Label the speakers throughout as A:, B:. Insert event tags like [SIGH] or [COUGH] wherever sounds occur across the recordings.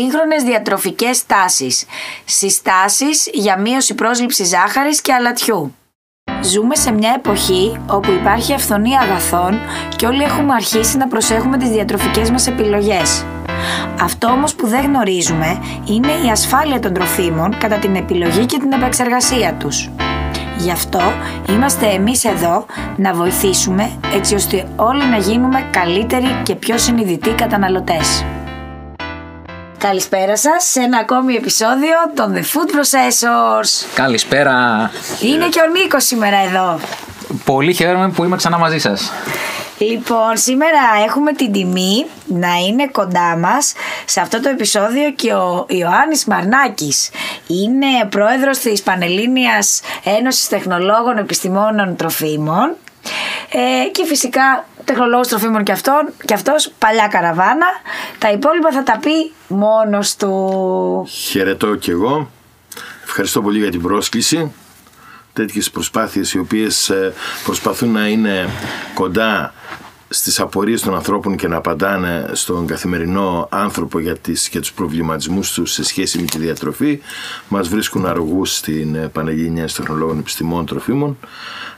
A: Σύγχρονες διατροφικές τάσεις. Συστάσεις για μείωση πρόσληψης ζάχαρης και αλατιού. Ζούμε σε μια εποχή όπου υπάρχει αυθονία αγαθών και όλοι έχουμε αρχίσει να προσέχουμε τις διατροφικές μας επιλογές. Αυτό όμως που δεν γνωρίζουμε είναι η ασφάλεια των τροφίμων κατά την επιλογή και την επεξεργασία τους. Γι' αυτό είμαστε εμείς εδώ να βοηθήσουμε έτσι ώστε όλοι να γίνουμε καλύτεροι και πιο συνειδητοί καταναλωτές. Καλησπέρα σας σε ένα ακόμη επεισόδιο των The Food Processors.
B: Καλησπέρα.
A: Είναι και ο Νίκος σήμερα εδώ.
B: Πολύ χαίρομαι που είμαι ξανά μαζί σας.
A: Λοιπόν, σήμερα έχουμε την τιμή να είναι κοντά μας σε αυτό το επεισόδιο και ο Ιωάννης Μαρνάκης. Είναι πρόεδρος της Πανελλήνιας Ένωσης Τεχνολόγων Επιστημόνων Τροφίμων ε, και φυσικά τεχνολόγος τροφίμων και, αυτόν, και αυτός παλιά καραβάνα. Τα υπόλοιπα θα τα πει μόνος του.
C: Χαιρετώ και εγώ. Ευχαριστώ πολύ για την πρόσκληση. Τέτοιες προσπάθειες οι οποίες ε, προσπαθούν να είναι κοντά στις απορίες των ανθρώπων και να απαντάνε στον καθημερινό άνθρωπο για, τις, για τους προβληματισμούς τους σε σχέση με τη διατροφή μας βρίσκουν αργούς στην ε, Πανελλήνια Τεχνολόγων Επιστημών Τροφίμων.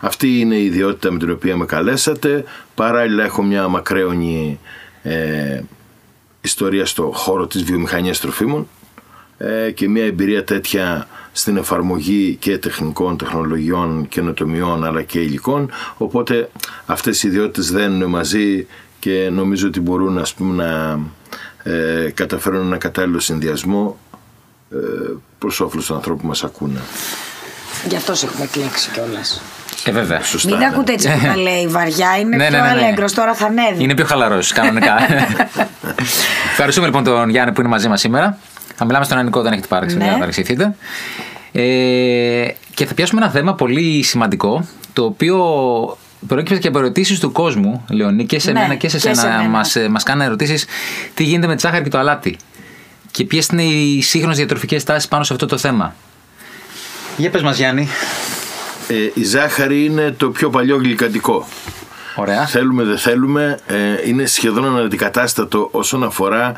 C: Αυτή είναι η ιδιότητα με την οποία με καλέσατε. Παράλληλα έχω μια μακραίωνη ε, ιστορία στο χώρο της βιομηχανίας τροφίμων ε, και μια εμπειρία τέτοια στην εφαρμογή και τεχνικών, τεχνολογιών, καινοτομιών αλλά και υλικών οπότε αυτές οι ιδιότητες δένουν μαζί και νομίζω ότι μπορούν ας πούμε, να ε, καταφέρουν ένα κατάλληλο συνδυασμό ε, προς όφελος των ανθρώπων που μας ακούνε.
A: Γι' αυτό σε έχουμε κλέξει κιόλας.
B: Ε, βέβαια.
C: Σωστά,
A: Μην
C: ναι.
A: ακούτε έτσι που τα [LAUGHS] λέει βαριά, είναι
B: Ναι,
A: πιο
B: ναι, ναι, ναι.
A: αλέγκρος, τώρα θα ανέβει.
B: Είναι πιο χαλαρός, κανονικά. [LAUGHS] Ευχαριστούμε λοιπόν τον Γιάννη που είναι μαζί μας σήμερα. Θα μιλάμε στον ελληνικό, δεν έχετε πάρει
A: Ναι.
B: να παρεξηγηθείτε. Ε, και θα πιάσουμε ένα θέμα πολύ σημαντικό, το οποίο προέκυψε και από ερωτήσεις του κόσμου, Λεωνί, και σε
A: Ναι,
B: μένα και σε
A: και σε
B: σένα.
A: μένα.
B: Μας, ε, μας κάνουν ερωτήσεις τι γίνεται με τη ζάχαρη και το αλάτι; Και ποιες είναι οι σύγχρονες διατροφικές τάσεις πάνω σε αυτό το θέμα; Για πες μας Γιάννη.
C: Ε, η ζάχαρη είναι το πιο παλιό γλυκαντικό.
B: Ωραία.
C: Θέλουμε δεν θέλουμε, ε, είναι σχεδόν αναντικατάστατο όσον αφορά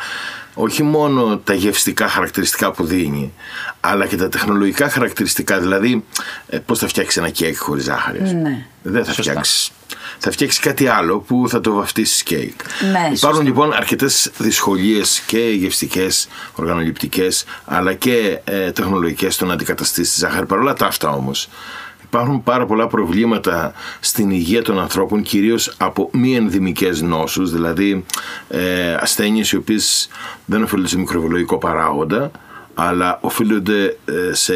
C: όχι μόνο τα γευστικά χαρακτηριστικά που δίνει, αλλά και τα τεχνολογικά χαρακτηριστικά. Δηλαδή, ε, πώς θα φτιάξεις ένα κέικ χωρίς ζάχαρη. ας πούμε.
A: Ναι.
C: Δεν θα
B: Σωστά.
C: φτιάξεις. Θα φτιάξεις κάτι άλλο που θα το βαφτίσεις κέικ.
A: Ναι,
C: Υπάρχουν
A: σωστά.
C: λοιπόν αρκετές δυσκολίες και γευστικές, οργανοληπτικές, αλλά και ε, τεχνολογικές στο να αντικαταστήσεις τη ζάχαρη. Παρ' όλα τα αυτά όμως, υπάρχουν πάρα πολλά προβλήματα στην υγεία των ανθρώπων, κυρίως από μη ενδυμικές νόσους, δηλαδή ε, ασθένειες οι οποίες δεν οφείλονται σε μικροβιολογικό παράγοντα, αλλά οφείλονται ε, σε,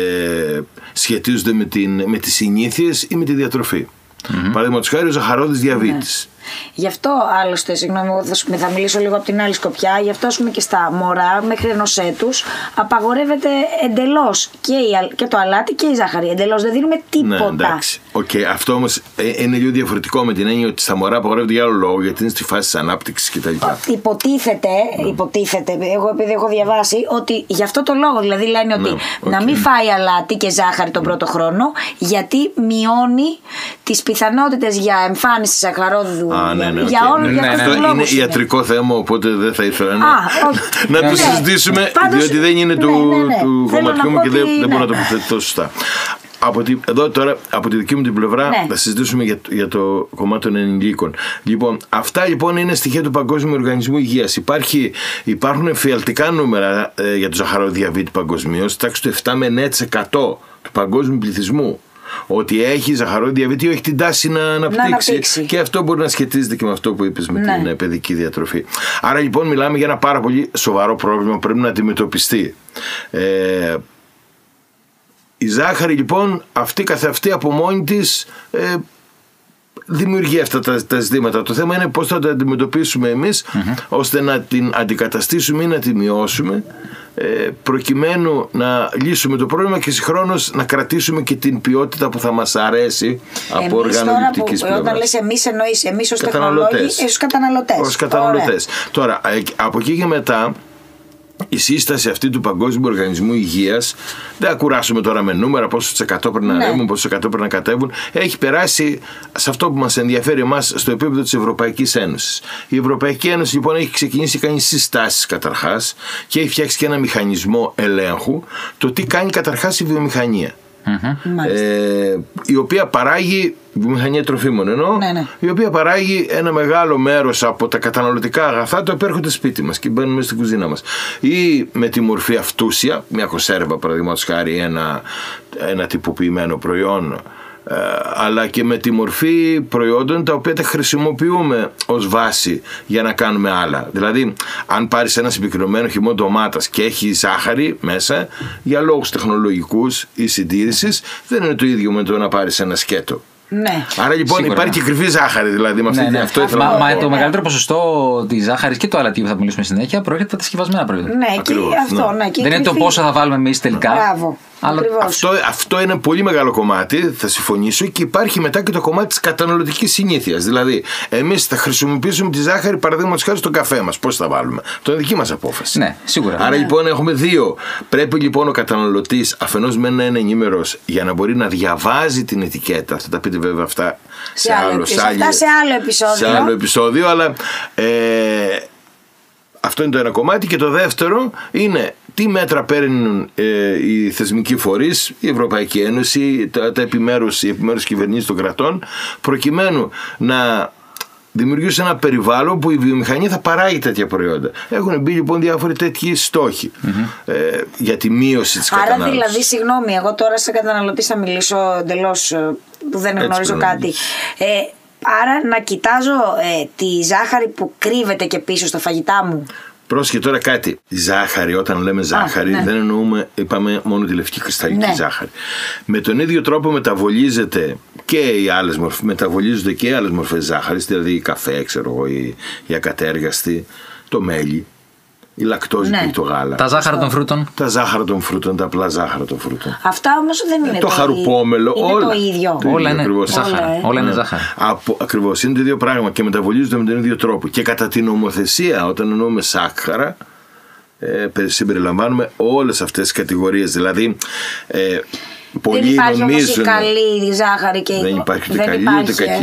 C: σχετίζονται με, την, με τις συνήθειες ή με τη διατροφή. Mm-hmm. Παραδείγματος χάρη ο ζαχαρόδης διαβήτης.
A: Γι' αυτό άλλωστε, συγγνώμη, εγώ θα, σου- θα μιλήσω λίγο από την άλλη σκοπιά. Γι' αυτό, ας πούμε, και στα μωρά μέχρι ενός έτους απαγορεύεται εντελώς και, η αλ- και το αλάτι και η ζάχαρη. Εντελώς δεν δίνουμε τίποτα.
C: Ναι, εντάξει. Οκ, αυτό όμως είναι λίγο διαφορετικό με την έννοια ότι στα μωρά απαγορεύεται για άλλο λόγο, γιατί είναι στη φάση της ανάπτυξης κτλ.
A: Υποτίθεται, υποτίθεται, εγώ επειδή έχω διαβάσει, ότι γι' αυτό το λόγο δηλαδή λένε ότι
C: Ναι,
A: να
C: οκ.
A: μην φάει αλάτι και ζάχαρη τον πρώτο χρόνο, γιατί μειώνει τις πιθανότητες για εμφάνιση ζαχαρώδους.
C: Α, ναι, ναι,
A: για
C: οκ.
A: όλους,
B: Ναι,
A: για
B: ναι,
A: αυτούς
B: ναι.
A: τους
C: Αυτό
A: λόγους
C: είναι ιατρικό θέμα, οπότε δεν θα ήθελα να,
A: Α, όχι. [LAUGHS]
C: να το
A: Ναι.
C: συζητήσουμε,
A: Πάντως-
C: διότι δεν είναι
A: ναι,
C: του,
A: ναι, ναι.
C: του
A: Θέλω
C: κομματιού
A: να
C: μου
A: πω
C: και δεν,
A: ότι
C: δεν μπορώ να
A: ναι.
C: το τοποθετηθώ σωστά. Από τη, εδώ τώρα, από τη δική μου την πλευρά,
A: Ναι.
C: θα συζητήσουμε για, το- για το κομμάτι των ενηλίκων. Λοιπόν, αυτά λοιπόν είναι στοιχεία του Παγκόσμιου Οργανισμού Υγείας. Υπάρχει, υπάρχουν εφιαλτικά νούμερα ε, για το ζαχαροδιαβήτη παγκοσμίως, τάξη του 7 με 9% του παγκόσμιου πληθυσμού. Ότι έχει ζαχαροδιαβήτη ή έχει την τάση να αναπτύξει.
A: αναπτύξει.
C: Και αυτό μπορεί να σχετίζεται και με αυτό που είπες με
A: Ναι.
C: την ε, παιδική διατροφή. Άρα λοιπόν μιλάμε για ένα πάρα πολύ σοβαρό πρόβλημα που πρέπει να αντιμετωπιστεί. Ε, η ζάχαρη λοιπόν αυτή καθεαυτή από μόνη της ε, δημιουργεί αυτά τα, τα ζητήματα. Το θέμα είναι πώς θα τα αντιμετωπίσουμε εμείς, ώστε να την αντικαταστήσουμε ή να τη μειώσουμε ε, προκειμένου να λύσουμε το πρόβλημα και συγχρόνως να κρατήσουμε και την ποιότητα που θα μας αρέσει από
A: Εμείς τώρα που,
C: οργανωληπτικής
A: όταν
C: πλευράς.
A: λες εμείς εννοείς εμείς ως
C: Καταναλωτές.
A: τεχνολόγοι, ως καταναλωτές.
C: Ως καταναλωτές. Τώρα, ε, από εκεί και μετά η σύσταση αυτή του Παγκόσμιου Οργανισμού Υγείας, δεν θα κουράσουμε τώρα με νούμερα, πόσο του 100 πρέπει να
A: Ναι.
C: ανέβουν, πόσο 100 πρέπει να κατέβουν, έχει περάσει σε αυτό που μας ενδιαφέρει εμάς στο επίπεδο της Ευρωπαϊκής Ένωσης. Η Ευρωπαϊκή Ένωση λοιπόν έχει ξεκινήσει κάνει συστάσεις καταρχάς και έχει φτιάξει και ένα μηχανισμό ελέγχου το τι κάνει καταρχάς η βιομηχανία.
A: Μάλιστα.
C: Ε, η οποία παράγει βιομηχανία τροφίμων εννοώ,
A: Ναι, ναι.
C: η οποία παράγει ένα μεγάλο μέρος από τα καταναλωτικά αγαθά τα οποία έρχονται σπίτι μας και μπαίνουν μέσα στην κουζίνα μας ή με τη μορφή αυτούσια μια κονσέρβα παραδείγματος χάρη ένα, ένα τυποποιημένο προϊόν ε, αλλά και με τη μορφή προϊόντων τα οποία τα χρησιμοποιούμε ως βάση για να κάνουμε άλλα. Δηλαδή, αν πάρεις ένα συγκεκριμένο χυμό ντομάτας και έχει ζάχαρη μέσα, για λόγους τεχνολογικούς ή συντήρησης, δεν είναι το ίδιο με το να πάρεις ένα σκέτο.
A: Ναι.
C: Άρα λοιπόν
B: Σίγουρα.
C: υπάρχει και κρυφή ζάχαρη δηλαδή με αυτή
B: Ναι,
C: την
B: ναι.
C: αυτό ήθελα
B: Μα,
C: να
B: μα
C: πω.
B: το μεγαλύτερο ποσοστό της ζάχαρης και το αλατίου που θα μιλήσουμε συνέχεια προέρχεται από τα συσκευασμένα προϊόντα.
A: Ναι, και
C: Ακριβώς,
A: αυτό.
C: ναι.
A: Ναι. και
B: Δεν είναι το
A: κρυφή-
B: πόσο θα βάλουμε εμείς τελικά.
A: Μπράβο.
B: Αλλά
A: Ακριβώς.
C: Αυτό, αυτό είναι πολύ μεγάλο κομμάτι, θα συμφωνήσω, και υπάρχει μετά και το κομμάτι της καταναλωτικής συνήθειας. Δηλαδή, εμείς θα χρησιμοποιήσουμε τη ζάχαρη παραδείγματος χάρη στον καφέ μας. Πώς θα βάλουμε; Το είναι δική μας απόφαση.
B: Ναι, σίγουρα.
C: Άρα λοιπόν έχουμε δύο. Πρέπει λοιπόν ο καταναλωτής αφενός με να είναι ενήμερος για να μπορεί να διαβάζει την ετικέτα. Θα τα πείτε βέβαια αυτά
A: Σε άλλο επεισόδιο.
C: άλλη-
A: Αυτά σε άλλο επεισόδιο.
C: σε άλλο επεισόδιο, αλλά ε, αυτό είναι το ένα κομμάτι. Και το δεύτερο είναι τι μέτρα παίρνουν ε, οι θεσμικοί φορείς, η Ευρωπαϊκή Ένωση, τα, τα επιμέρους, οι επιμέρους κυβερνήσεις των κρατών, προκειμένου να δημιουργήσουν ένα περιβάλλον που η βιομηχανία θα παράγει τέτοια προϊόντα. Έχουν μπει λοιπόν διάφοροι τέτοιοι στόχοι, ε, για τη μείωση της
A: Άρα
C: κατανάλωσης.
A: δηλαδή, συγγνώμη, εγώ τώρα σε καταναλωτή θα μιλήσω εντελώς που δεν
C: Έτσι
A: γνωρίζω
C: πρέπει να
A: κάτι. Ε, άρα να κοιτάζω ε, τη ζάχαρη που κρύβεται και πίσω στα φαγητά μου.
C: Πρόσεχε τώρα κάτι. Η ζάχαρη, όταν λέμε ζάχαρη,
A: ναι.
C: δεν εννοούμε, είπαμε, μόνο τη λευκή κρυσταλλική
A: Ναι.
C: ζάχαρη. Με τον ίδιο τρόπο μεταβολίζεται και οι άλλες μορφές, μεταβολίζονται και οι άλλες μορφές ζάχαρης, δηλαδή η καφέ, ξέρω εγώ, η, η ακατέργαστη, το μέλι, η λακτόζη
A: Ναι.
C: που έχει το γάλα.
B: Τα ζάχαρα των φρούτων.
C: Τα ζάχαρα των φρούτων, τα απλά ζάχαρα των φρούτων.
A: Αυτά όμως δεν είναι
C: το
A: το,
C: χαρουπόμελο,
A: είναι
C: όλα.
A: το ίδιο.
C: Το
B: Όλα
C: ίδιο
B: είναι
C: ακριβώς.
B: ζάχαρα.
A: Όλα, ε.
B: Όλα είναι
C: Ναι.
B: ζάχαρα.
C: Από, ακριβώς, είναι το ίδιο πράγμα και μεταβολίζονται με τον ίδιο τρόπο. Και κατά την νομοθεσία, όταν εννοούμε σάκχαρα, ε, περι- συμπεριλαμβάνουμε όλες αυτές τις κατηγορίες. Δηλαδή, ε, πολλοί
A: δεν υπάρχει όμως η
C: νομίζουν...
A: καλή ζάχαρη και η-
C: Δεν υπάρχει ούτε
A: δεν
C: καλή
A: υπάρχει,
C: ούτε
A: ε.
C: κακή.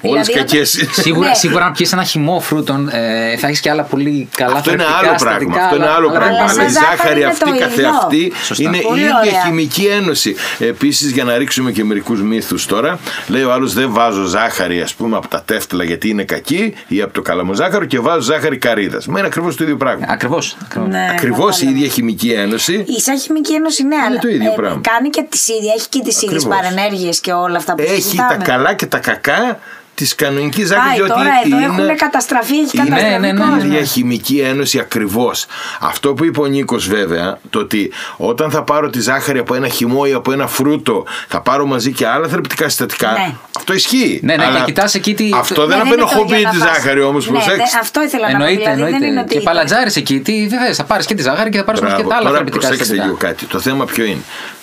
A: Δηλαδή,
C: Όλες
A: όταν-
C: κακές.
B: Σίγουρα,
A: Ναι.
B: σίγουρα αν πιεις ένα χυμό φρούτων ε, θα έχεις και άλλα πολύ καλά
C: Αυτό είναι
B: θρεπτικά,
C: άλλο
B: συστατικά,
C: πράγμα. Αυτό είναι
B: αλλά-
C: άλλο
B: αλλά
C: πράγμα.
B: δεν
A: Αλλά
C: Αλλά η
A: σε ζάχαρη
C: ζάχαρη
A: είναι
C: αυτή
A: το ίδιο.
C: καθεαυτή
B: Σωστά.
C: είναι η
A: Πολύ
C: ίδια
A: ωραία.
C: χημική ένωση. Επίσης, για να ρίξουμε και μερικούς μύθους τώρα, λέει ο άλλος δεν βάζω ζάχαρη, ας πούμε, από τα τέφτλα γιατί είναι κακή ή από το καλαμοζάχαρο και βάζω ζάχαρη καρύδας. Μα είναι ακριβώς το ίδιο πράγμα.
B: Ακριβώς. ακριβώς.
A: Ναι,
C: Ακριβώς η
A: κατάλαβα.
C: ίδια χημική ένωση.
A: Η σαν χημική ένωση, ναι, αλλά
C: το ίδιο πράγμα.
A: κάνει και τις ίδιες, έχει και τις ίδιες
C: Ακριβώς.
A: παρενέργειες και όλα αυτά που
C: Έχει τα
A: συζητάμε.
C: καλά και τα κακά της κανονικής ζάχαρη.
A: Πάει
C: διότι
A: τώρα εδώ
C: είναι-
A: έχουν καταστραφεί, έχει
C: Είναι
A: καταστραφεί
B: ναι, ναι,
A: κόσμος.
B: ναι.
C: ίδια χημική ένωση ακριβώς. Αυτό που είπε ο Νίκος, βέβαια, το ότι όταν θα πάρω τη ζάχαρη από ένα χυμό ή από ένα φρούτο, θα πάρω μαζί και άλλα θρεπτικά συστατικά.
A: Ναι.
C: Αυτό ισχύει.
B: Ναι, ναι,
C: Αλλά
B: και κοιτάς εκεί τι-
C: Αυτό
A: Ναι,
C: δεν
A: είναι το
C: απενοχοποιεί
A: ίδιο
C: τη
A: να φας.
C: ζάχαρη όμως,
A: Ναι,
C: προσέξτε.
A: δε- αυτό ήθελα να πω.
B: Εννοείται,
A: Δηλαδή, δεν
B: εννοείται.
A: είναι ότι.
B: Και παλατζάρις εκεί, τι δεν θες, θα πάρεις και τη ζάχαρη και θα πάρεις και
C: Μπράβο.
B: τα άλλα
C: Τώρα
B: θρεπτικά
C: προσέξτε λίγο
B: συστατικά.
C: κάτι. Το θέμα ποιο είναι;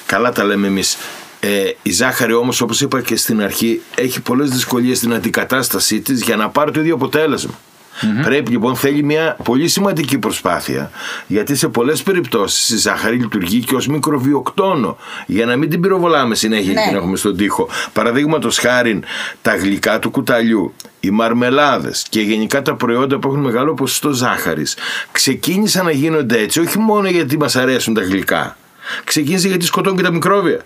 C: Καλά τα λέμε εμείς. Ε, η ζάχαρη όμως όπως είπα και στην αρχή έχει πολλές δυσκολίες στην αντικατάστασή της για να πάρει το ίδιο αποτέλεσμα. Πρέπει λοιπόν θέλει μια πολύ σημαντική προσπάθεια γιατί σε πολλές περιπτώσεις η ζάχαρη λειτουργεί και ως μικροβιοκτόνο για να μην την πυροβολάμε συνέχεια
A: Ναι.
C: και την έχουμε στον τοίχο. Παραδείγματος χάρη τα γλυκά του κουταλιού, οι μαρμελάδες και γενικά τα προϊόντα που έχουν μεγάλο ποσοστό ζάχαρης ξεκίνησαν να γίνονται έτσι όχι μόνο γιατί μας αρέσουν τα γλυκά. Ξεκίνησε γιατί σκοτώνουν και τα μικροβια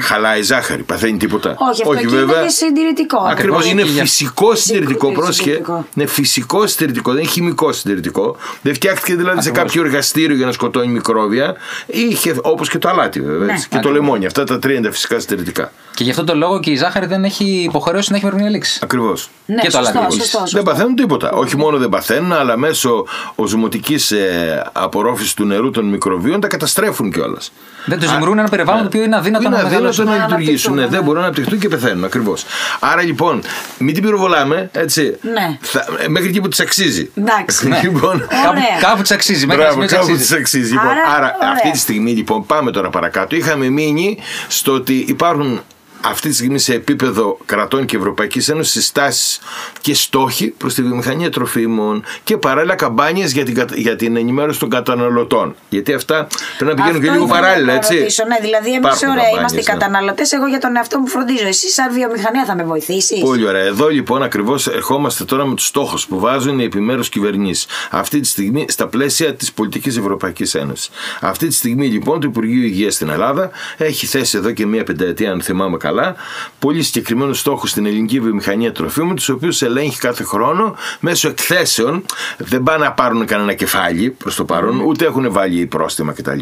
C: Χαλάει η ζάχαρη, παθαίνει τίποτα.
A: Όχι, αυτό εκεί είναι και συντηρητικό.
C: Ακριβώς.
B: Ακριβώς.
C: Είναι
B: Και για-
C: φυσικό συντηρητικό.
A: Φυσικό
C: Πρόσχε.
A: συντηρητικό.
C: Είναι φυσικό συντηρητικό, δεν είναι χημικό συντηρητικό. Δεν φτιάχτηκε δηλαδή σε κάποιο εργαστήριο για να σκοτώνει μικρόβια. Είχε όπως και το αλάτι βέβαια.
A: Ναι.
C: έτσι, Και το λεμόνι. Αυτά τα τρία είναι τα φυσικά συντηρητικά.
B: Και γι' αυτό το λόγο και η ζάχαρη δεν έχει υποχρέωση να έχει μερμηνία λήξη.
C: Ακριβώς.
A: Ναι,
B: και το
A: σωστό,
B: αλάτι.
A: σωστό, σωστό.
C: Δεν παθαίνουν τίποτα. Όχι μόνο δεν παθαίνουν, αλλά μέσω οσμοτική ε, απορρόφησης του νερού των μικροβίων τα καταστρέφουν κιόλας.
B: Δεν τους δημιουργούν ένα περιβάλλον το οποίο είναι αδύνατο
C: Είναι
B: να
C: αδύνατο
B: μεγαλώσουν.
C: να
A: Να
C: λειτουργήσουν. Ναι,
A: αναπτυχθούν,
C: δεν
A: ναι.
C: μπορούν να αναπτυχθούν και πεθαίνουν ακριβώς. Άρα λοιπόν, μην την πυροβολάμε, έτσι.
A: Ναι.
C: Θα, ε, μέχρι εκεί που της αξίζει.
A: Εντάξει. [LAUGHS] Ναι.
C: λοιπόν,
B: Κάπου,
A: Ωραία.
B: κάπου της αξίζει. Μέχρι
C: Μπράβο,
B: να σημείο
C: κάπου
B: της αξίζει.
C: της αξίζει. Λοιπόν,
A: Άρα,
C: άρα
A: ωραία.
C: αυτή τη στιγμή λοιπόν πάμε τώρα παρακάτω. Είχαμε μείνει στο ότι υπάρχουν αυτή τη στιγμή σε επίπεδο κρατών και Ευρωπαϊκής Ένωσης συστάσει και στόχοι προς τη βιομηχανία τροφίμων και παράλληλα καμπάνιες για την, για την ενημέρωση των καταναλωτών. Γιατί αυτά πρέπει να πηγαίνουν και λίγο παράλληλα, έτσι.
A: Ρωτήσω, ναι, δηλαδή, εμείς ωραία είμαστε οι ναι. καταναλωτές. Εγώ για τον εαυτό μου φροντίζω. Εσύ, σαν βιομηχανία, θα με βοηθήσεις;
C: Πολύ ωραία. Εδώ λοιπόν ακριβώς ερχόμαστε τώρα με τους στόχους που βάζουν οι επιμέρους κυβερνήσεις. Αυτή τη στιγμή στα πλαίσια της πολιτικής Ευρωπαϊκής Ένωσης. Αυτή τη στιγμή λοιπόν το Υπουργείο Υγείας στην Ελλάδα έχει θέσει εδώ και μία πενταετία, αν θυμάμαι καλά, πολύ συγκεκριμένους στόχους στην ελληνική βιομηχανία τροφίμων, τους οποίους ελέγχει κάθε χρόνο μέσω εκθέσεων. Δεν πάνε να πάρουν κανένα κεφάλι προς το παρόν, ούτε έχουν βάλει πρόστιμα κτλ.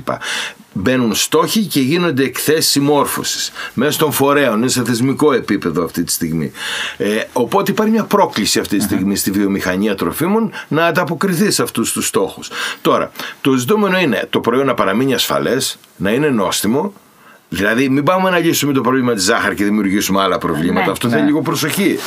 C: Μπαίνουν στόχοι και γίνονται εκθέσεις συμμόρφωσης μέσω των φορέων. Είναι σε θεσμικό επίπεδο αυτή τη στιγμή. Ε, οπότε υπάρχει μια πρόκληση αυτή τη στιγμή στη βιομηχανία τροφίμων να ανταποκριθεί σε αυτούς τους στόχους. Τώρα, το ζητούμενο είναι το προϊόν να παραμείνει ασφαλές, να είναι νόστιμο, Δηλαδή, μην πάμε να λύσουμε το πρόβλημα της ζάχαρη και δημιουργήσουμε άλλα προβλήματα. Ναι, Αυτό ναι. θέλει λίγο προσοχή.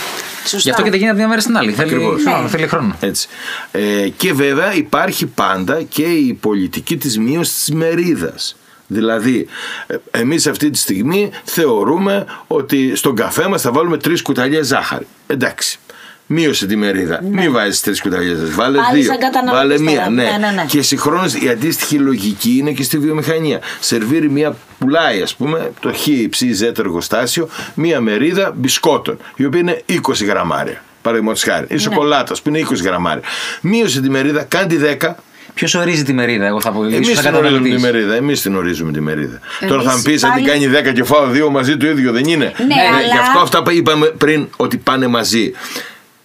B: Σωστά. Γι' αυτό και δεν γίνεται μια μέρα στην άλλη. Θέλει, ναι. θέλει χρόνο.
C: Έτσι. Ε, και βέβαια υπάρχει πάντα και η πολιτική της μείωσης της μερίδας. Δηλαδή, ε, εμείς αυτή τη στιγμή θεωρούμε ότι στον καφέ μας θα βάλουμε τρεις κουταλιές ζάχαρη. Εντάξει. Μείωσε τη μερίδα. Ναι. Μην βάζεις τρει κουταλιές. Βάλε Πάλι δύο. Βάλε μία. Ναι. ναι. Ναι, ναι. Και συγχρόνως η αντίστοιχη λογική είναι και στη βιομηχανία. Σερβίρει μία, πουλάει ας πούμε, το χ ψ ζ εργοστάσιο, μία μερίδα μπισκότων, η οποία είναι 20 γραμμάρια. Παραδείγματος χάρη. Η ναι. σοκολάτας που είναι 20 γραμμάρια. Μείωσε τη μερίδα, κάνει 10,
B: Ποιος ορίζει τη μερίδα, εγώ θα πω.
C: Εμείς την ορίζουμε τη μερίδα. Εμείς την ορίζουμε τη μερίδα. Τώρα θα μου πεις αν την κάνει 10 και φάω 2 μαζί το ίδιο, δεν είναι. Ναι,
A: ναι,
C: Γι' αυτό αυτά που είπαμε πριν ότι πάνε μαζί.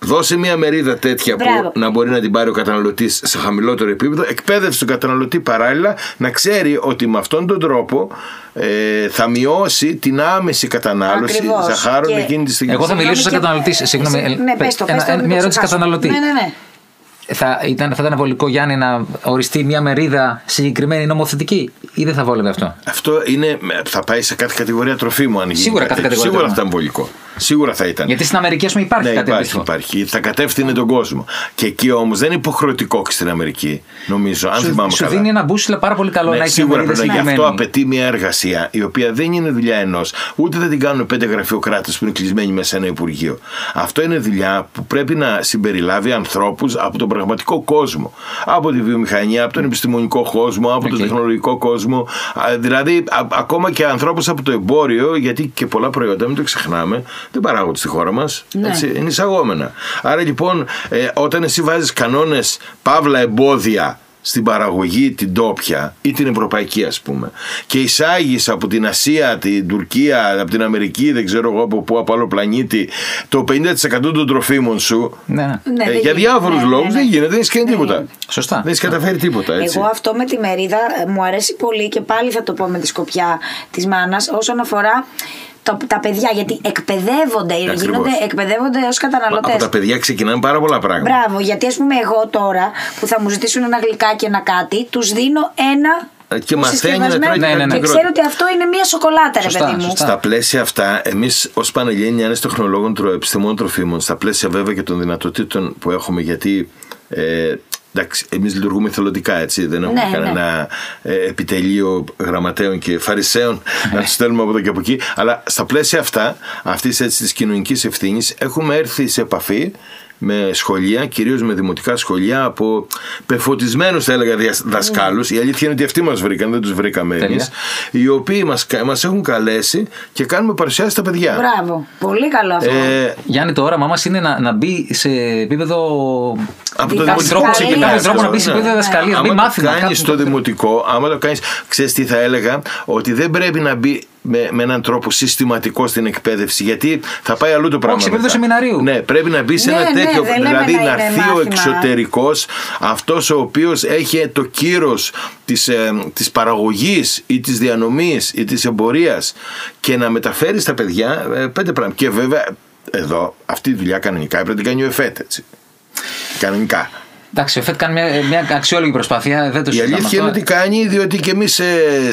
C: Δώσε μια μερίδα τέτοια που να μπορεί να την πάρει ο καταναλωτής σε χαμηλότερο επίπεδο. Εκπαίδευσε τον καταναλωτή παράλληλα να ξέρει ότι με αυτόν τον τρόπο ε, θα μειώσει την άμεση κατανάλωση Ακριβώς. ζαχάρων και... εκείνη τη στιγμή.
B: Εγώ θα μιλήσω σαν καταναλωτή. Συγγνώμη,
A: ναι, πες το, πες το,
B: μια ερώτηση καταναλωτή.
A: Ναι, ναι, ναι
B: θα ήταν, θα ήταν βολικό Γιάννη να οριστεί μια μερίδα συγκεκριμένη νομοθετική ή δεν θα βόλευε αυτό;
C: Αυτό είναι, θα πάει σε κάθε κατηγορία τροφίμου αν γίνει.
B: Σίγουρα κάθε κατηγορία.
C: Σίγουρα θα ήταν βολικό. Σίγουρα θα ήταν.
B: Γιατί στην Αμερική, ας πούμε, υπάρχει
C: ναι,
B: κάτι
C: υπάρχει, υπάρχει. Θα κατεύθυνε τον κόσμο. Και εκεί όμως δεν είναι υποχρεωτικό και στην Αμερική, νομίζω. Αν σου, θυμάμαι
B: σου
C: καλά.
B: δίνει ένα μπούσιλα πάρα πολύ καλό
C: ναι,
B: να έχει
C: Σίγουρα πρέπει να γι' αυτό απαιτεί μια εργασία η οποία δεν είναι δουλειά ενός. Ούτε θα την κάνουν πέντε γραφειοκράτες που είναι κλεισμένοι μέσα σε ένα Υπουργείο. Αυτό είναι δουλειά που πρέπει να συμπεριλάβει ανθρώπους από τον πραγματικό κόσμο. Από τη βιομηχανία, από τον επιστημονικό κόσμο, από okay. τον τεχνολογικό κόσμο. Δηλαδή, ακόμα και ανθρώπους από το εμπόριο, γιατί και πολλά προϊόντα, μην το ξεχνάμε, δεν παράγονται στη χώρα μας. Ναι. Είναι εισαγόμενα. Άρα λοιπόν, ε, όταν εσύ βάζεις κανόνες παύλα εμπόδια στην παραγωγή την τόπια ή την ευρωπαϊκή ας πούμε και εισάγεις από την Ασία, την Τουρκία, από την Αμερική δεν ξέρω εγώ από πού από άλλο πλανήτη το 50% των τροφίμων σου
B: ναι.
C: ναι ε, για διάφορους ναι, λόγους ναι, δεν γίνεται, δεν έχει κάνει τίποτα
B: Σωστά.
C: δεν έχει καταφέρει τίποτα έτσι.
A: εγώ αυτό με τη μερίδα ε, μου αρέσει πολύ και πάλι θα το πω με τη σκοπιά της μάνας όσον αφορά το, τα παιδιά, γιατί εκπαιδεύονται, γίνονται, εκπαιδεύονται ως καταναλωτές.
C: Από τα παιδιά ξεκινάνε πάρα πολλά πράγματα.
A: Μπράβο, γιατί ας πούμε εγώ τώρα που θα μου ζητήσουν ένα γλυκάκι, ένα κάτι, τους δίνω ένα
C: ε, και μαθαίνει να τρώει
B: ναι, ναι, ναι.
A: Και ξέρω ότι αυτό είναι μια σοκολάτα, ρε παιδί μου.
C: Στα πλαίσια αυτά, εμείς ως Πανελλήνιοι τεχνολόγων επιστημών τροφίμων, στα πλαίσια βέβαια και των δυνατοτήτων που έχουμε, γιατί ε, Εντάξει, εμείς λειτουργούμε θελοντικά έτσι. Δεν έχουμε ναι, κανένα ναι. Ε, επιτελείο γραμματέων και φαρισαίων να τους στέλνουμε από εδώ και από εκεί. Αλλά στα πλαίσια αυτά, αυτής της κοινωνικής ευθύνης, έχουμε έρθει σε επαφή με σχολεία, κυρίως με δημοτικά σχολεία από πεφωτισμένους, θα έλεγα, δασκάλους. Η αλήθεια είναι ότι αυτοί μας βρήκαν, δεν τους βρήκαμε εμείς. Οι οποίοι μας μας έχουν καλέσει και κάνουμε παρουσιάσεις στα παιδιά.
A: Μπράβο. Πολύ καλό αυτό. Ε,
B: Γιάννη, το όραμά μας είναι να, να μπει σε επίπεδο.
C: Από το δημοτικό
B: τρόπο να μπεις σε επίπεδο διδασκαλίας.
C: Αν το κάνεις στο δημοτικό, άμα το κάνεις, ξέρεις τι θα έλεγα, ότι δεν πρέπει να μπει με, με έναν τρόπο συστηματικό στην εκπαίδευση. Γιατί θα πάει αλλού το πράγμα.
B: Όχι, σε σεμιναρίου.
C: Ναι, πρέπει να μπει σε ένα ναι, ναι τέτοιο. δηλαδή να έρθει ο εξωτερικός, αυτός ο οποίος έχει το κύρος της ε, της παραγωγής ή της διανομής ή της εμπορίας και να μεταφέρει στα παιδιά ε, πέντε πράγματα. Και βέβαια εδώ αυτή η δουλειά κανονικά έπρεπε να την κάνει ο ΕΦΕΤ. Έτσι. Κανονικά.
B: Εντάξει, ο ΦΕΤ κάνει μια, μια αξιόλογη προσπάθεια. Δεν το
C: Η
B: συζητάμε
C: αλήθεια είναι
B: αυτό.
C: ότι κάνει, διότι και εμείς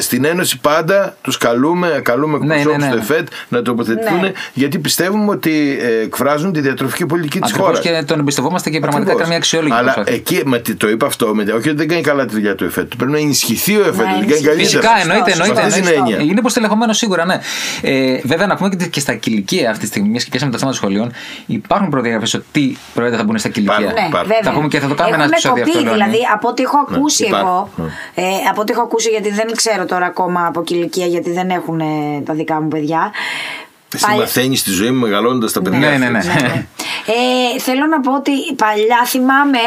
C: στην Ένωση πάντα τους καλούμε, καλούμε
B: Ναι,
C: εκπροσώπους
B: ναι, ναι.
C: του ΕΦΕΤ να τοποθετηθούν,
A: Ναι.
C: γιατί πιστεύουμε ότι ε, εκφράζουν τη διατροφική πολιτική της
B: Ακριβώς
C: χώρας.
B: και τον εμπιστευόμαστε και πραγματικά κάνει μια αξιόλογη
C: Αλλά
B: προσπάθεια.
C: εκεί, με, τι- το είπα αυτό, με, όχι ότι δεν κάνει καλά τη δουλειά του ΕΦΕΤ. Πρέπει να ενισχυθεί ο ΕΦΕΤ,
A: Να
C: ότι κάνει
A: ενισχυθεί.
C: καλύτερα.
B: Φυσικά, εννοείται,
A: Σωστό,
B: εννοείται.
C: σωστό.
B: εννοείται.
C: Αυτή είναι η έννοια.
B: Είναι υποστελεχωμένο σίγουρα, ναι. Ε, βέβαια, να πούμε και, και στα κηλικία αυτή τη στιγμή, μια και πιάσαμε το θέμα των σχολείων, υπάρχουν προδιαγραφές ότι τι προϊόντα θα μπουν στα κηλικία.
C: Υπάρχουν.
A: Ναι,
C: Υπάρχουν.
A: βέβαια.
B: Θα πούμε και θα το κάνουμε ένας
A: Έχουν
B: επεισόδιο
A: κοπεί,
B: αυτό, Λεωνί.
A: δηλαδή από ό,τι έχω ακούσει
C: υπάρχουν.
A: εγώ.
C: Ναι.
A: Ε, από ό,τι έχω ακούσει, γιατί δεν ξέρω τώρα ακόμα από ηλικία, γιατί δεν έχουν ε, τα δικά μου παιδιά.
C: Εσύ
A: Παλι-
C: μαθαίνεις τη ζωή μου μεγαλώνοντας τα παιδιά.
B: Ναι, ναι, ναι.
A: Ε, θέλω να πω ότι παλιά θυμάμαι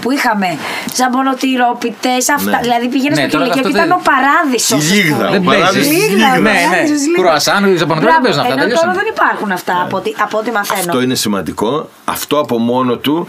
A: που είχαμε ζαμπονοτυρόπιτε, αυτά.
C: Ναι.
A: Δηλαδή πήγαινε
B: Ναι,
A: στο
B: τώρα
A: κηλικείο και
B: αυτό
A: ήταν
B: δεν-
A: ο παράδεισος.
C: Η λίγδα, ο
B: Δεν
C: παράδεισος
B: παίζεις.
C: της
A: Λίγδα,
C: λίγδας.
B: Ναι, ναι.
A: παράδεισος, λίγδα.
B: Κρουασάν, οι Ζαπωνοκράτες
A: Μπράβο,
B: παίζουν αυτά,
A: Ενώ
B: τελειώσαν.
A: τώρα δεν υπάρχουν αυτά από ό,τι, από ό,τι μαθαίνω.
C: Αυτό είναι σημαντικό. Αυτό από μόνο του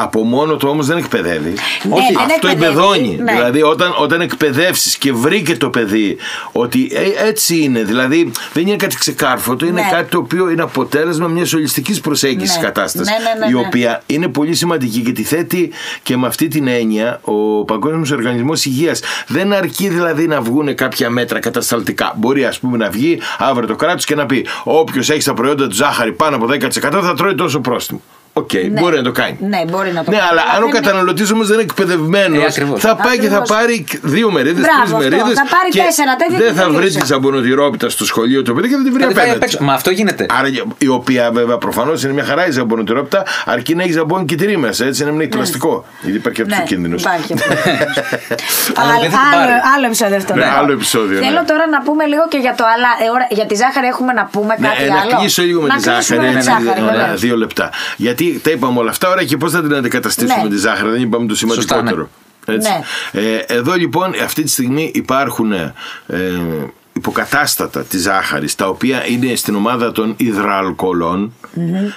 C: από μόνο του όμως δεν εκπαιδεύει.
A: Ναι,
C: Όχι,
A: δεν
C: αυτό
A: εκπαιδεύει,
C: εμπεδώνει.
A: ναι.
C: Δηλαδή, όταν, όταν εκπαιδεύσεις και βρήκε το παιδί ότι ε, έτσι είναι, δηλαδή δεν είναι κάτι ξεκάρφωτο, είναι
A: Ναι.
C: κάτι το οποίο είναι αποτέλεσμα μιας ολιστικής προσέγγισης
A: Ναι.
C: κατάστασης.
A: Ναι, ναι, ναι,
C: η
A: ναι.
C: οποία είναι πολύ σημαντική και τη θέτει και με αυτή την έννοια ο Παγκόσμιος Οργανισμός Υγείας. Δεν αρκεί δηλαδή να βγουν κάποια μέτρα κατασταλτικά. Μπορεί, ας πούμε, να βγει αύριο το κράτος και να πει: Όποιος έχει τα προϊόντα του ζάχαρη πάνω από 10% θα τρώει τόσο πρόστιμο. Οκ,
A: Ναι.
C: μπορεί να το κάνει.
A: Ναι, μπορεί να το
C: Ναι,
A: κάνει.
C: αλλά αν ο
A: δεν είναι-
C: καταναλωτής όμως δεν είναι εκπαιδευμένος,
B: Ε, ακριβώς.
C: θα πάει και θα
A: Ακριβώς.
C: πάρει δύο μερίδες,
A: Μπράβο,
C: τρεις
A: αυτό.
C: μερίδες.
A: Θα πάρει τέσσερα τέτοια
C: Δεν
A: και
C: θα βρει
A: τελείωσε.
C: τη ζαμπονοτυρόπιτα στο σχολείο το παιδί και θα την βρει
B: Θα τη φάει απ'
C: απέναντι.
B: έξω. Μα αυτό γίνεται.
C: Άρα, η οποία βέβαια προφανώς είναι μια χαρά η ζαμπονοτυρόπιτα, αρκεί να έχει ζαμπόν και τυρί μέσα, έτσι να μην έχει πλαστικό. Γιατί υπάρχει αυτό
A: Ναι,
C: ο κίνδυνος.
A: υπάρχει [LAUGHS] αυτό.
B: Αλλά
A: Άλλο-
B: δεν θα την πάρει.
A: άλλο- Άλλο επεισόδιο αυτό.
C: Ναι, άλλο επεισόδιο, ναι.
A: Θέλω τώρα να πούμε λίγο και για το αλλά. ε, ώρα- Για τη ζάχαρη έχουμε να πούμε
C: Ναι,
A: κάτι
C: ε,
A: άλλο.
C: να κλείσω λίγο με
A: Να
C: τη
A: κλείσουμε
C: ζάχαρη.
A: με τη
C: έτσι,
A: ζάχαρη,
C: ωραία,
A: βεβαίως.
C: δύο λεπτά. Γιατί τα είπαμε όλα αυτά, ωραία, και πώς θα την αντικαταστήσουμε
A: Ναι.
C: τη ζάχαρη, δεν είπαμε το σημαντικότερο. Έτσι.
A: Ναι.
C: Ε, εδώ λοιπόν αυτή τη στιγμή υπάρχουν ε, υποκατάστατα της ζάχαρης τα οποία είναι στην ομάδα των υδρααλκοολων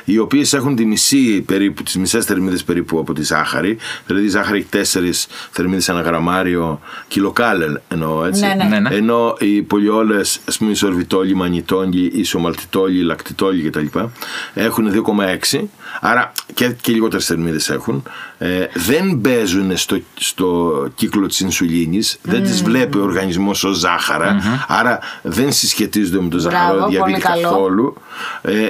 C: οι οποίες έχουν τη μισή περίπου, τις μισές θερμίδες περίπου από τη ζάχαρη δηλαδή η ζάχαρη έχει τέσσερις θερμίδες ανά γραμμάριο κιλοκάλελ εννοώ έτσι
A: Ναι, ναι.
B: Ναι, ναι.
C: ενώ οι πολυόλες ας πούμε η σορβιτόλη, η μανιτόλη, η ισομαλτιτόλη, η λακτιτόλη κτλ έχουν 2,6 άρα και, και λιγότερες θερμίδες έχουν ε, δεν μπαίνουν στο, στο κύκλο της ινσουλίνης δεν τις βλέπει ο οργανισμός ως ζάχαρα άρα δεν συσχετίζονται με το
A: Μπράβο,
C: ζαχαροδιαβήτη
A: πολύ καλό.
C: καθόλου. Ε,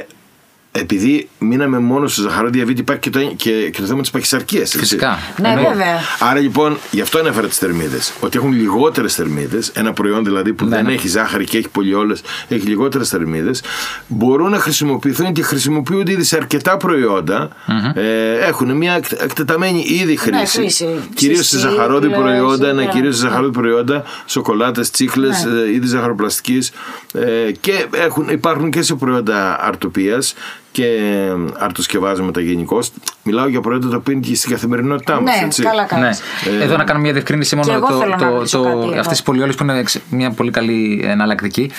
C: επειδή μείναμε μόνο στο ζαχαροδιαβήτη υπάρχει και το, και, και το θέμα της παχυσαρκίας έτσι.
B: Φυσικά.
A: Ναι,
B: Εννοείται.
A: βέβαια.
C: Άρα λοιπόν, γι' αυτό ανέφερα τις θερμίδες. Ότι έχουν λιγότερες θερμίδες, ένα προϊόν δηλαδή που
B: Ναι,
C: δεν
B: ναι.
C: έχει ζάχαρη και έχει πολυόλες, έχει λιγότερες θερμίδες, μπορούν να χρησιμοποιηθούν και χρησιμοποιούνται ήδη σε αρκετά προϊόντα. Ε, έχουν μια εκ- εκτεταμένη ήδη χρήση.
A: Ναι, χρήση.
C: Κυρίως σε
A: Ψυχή,
C: ζαχαρόδι
A: πλέον,
C: προϊόντα, ναι,
A: σίγουρα.
C: κυρίως σε ζαχαρόδι προϊόντα, σοκολάτες, τσίχλε,
A: Ναι.
C: είδη ζαχαροπλαστικής. Ε, και έχουν, υπάρχουν και σε προϊόντα αρτοπίας και ε, αρτοσκευάσματα γενικώ. Μιλάω για προϊόντα τα οποία είναι και στην καθημερινότητά μας.
A: Ναι, καλά, καλά.
B: Ναι. Εδώ να κάνω μια διευκρίνηση μόνο
A: Και εγώ
B: το,
A: θέλω να
B: το,
A: ρωτήσω
B: το,
A: κάτι εδώ.
B: αυτές οι πολυόλες που είναι εξ- μια πολύ καλή εναλλακτική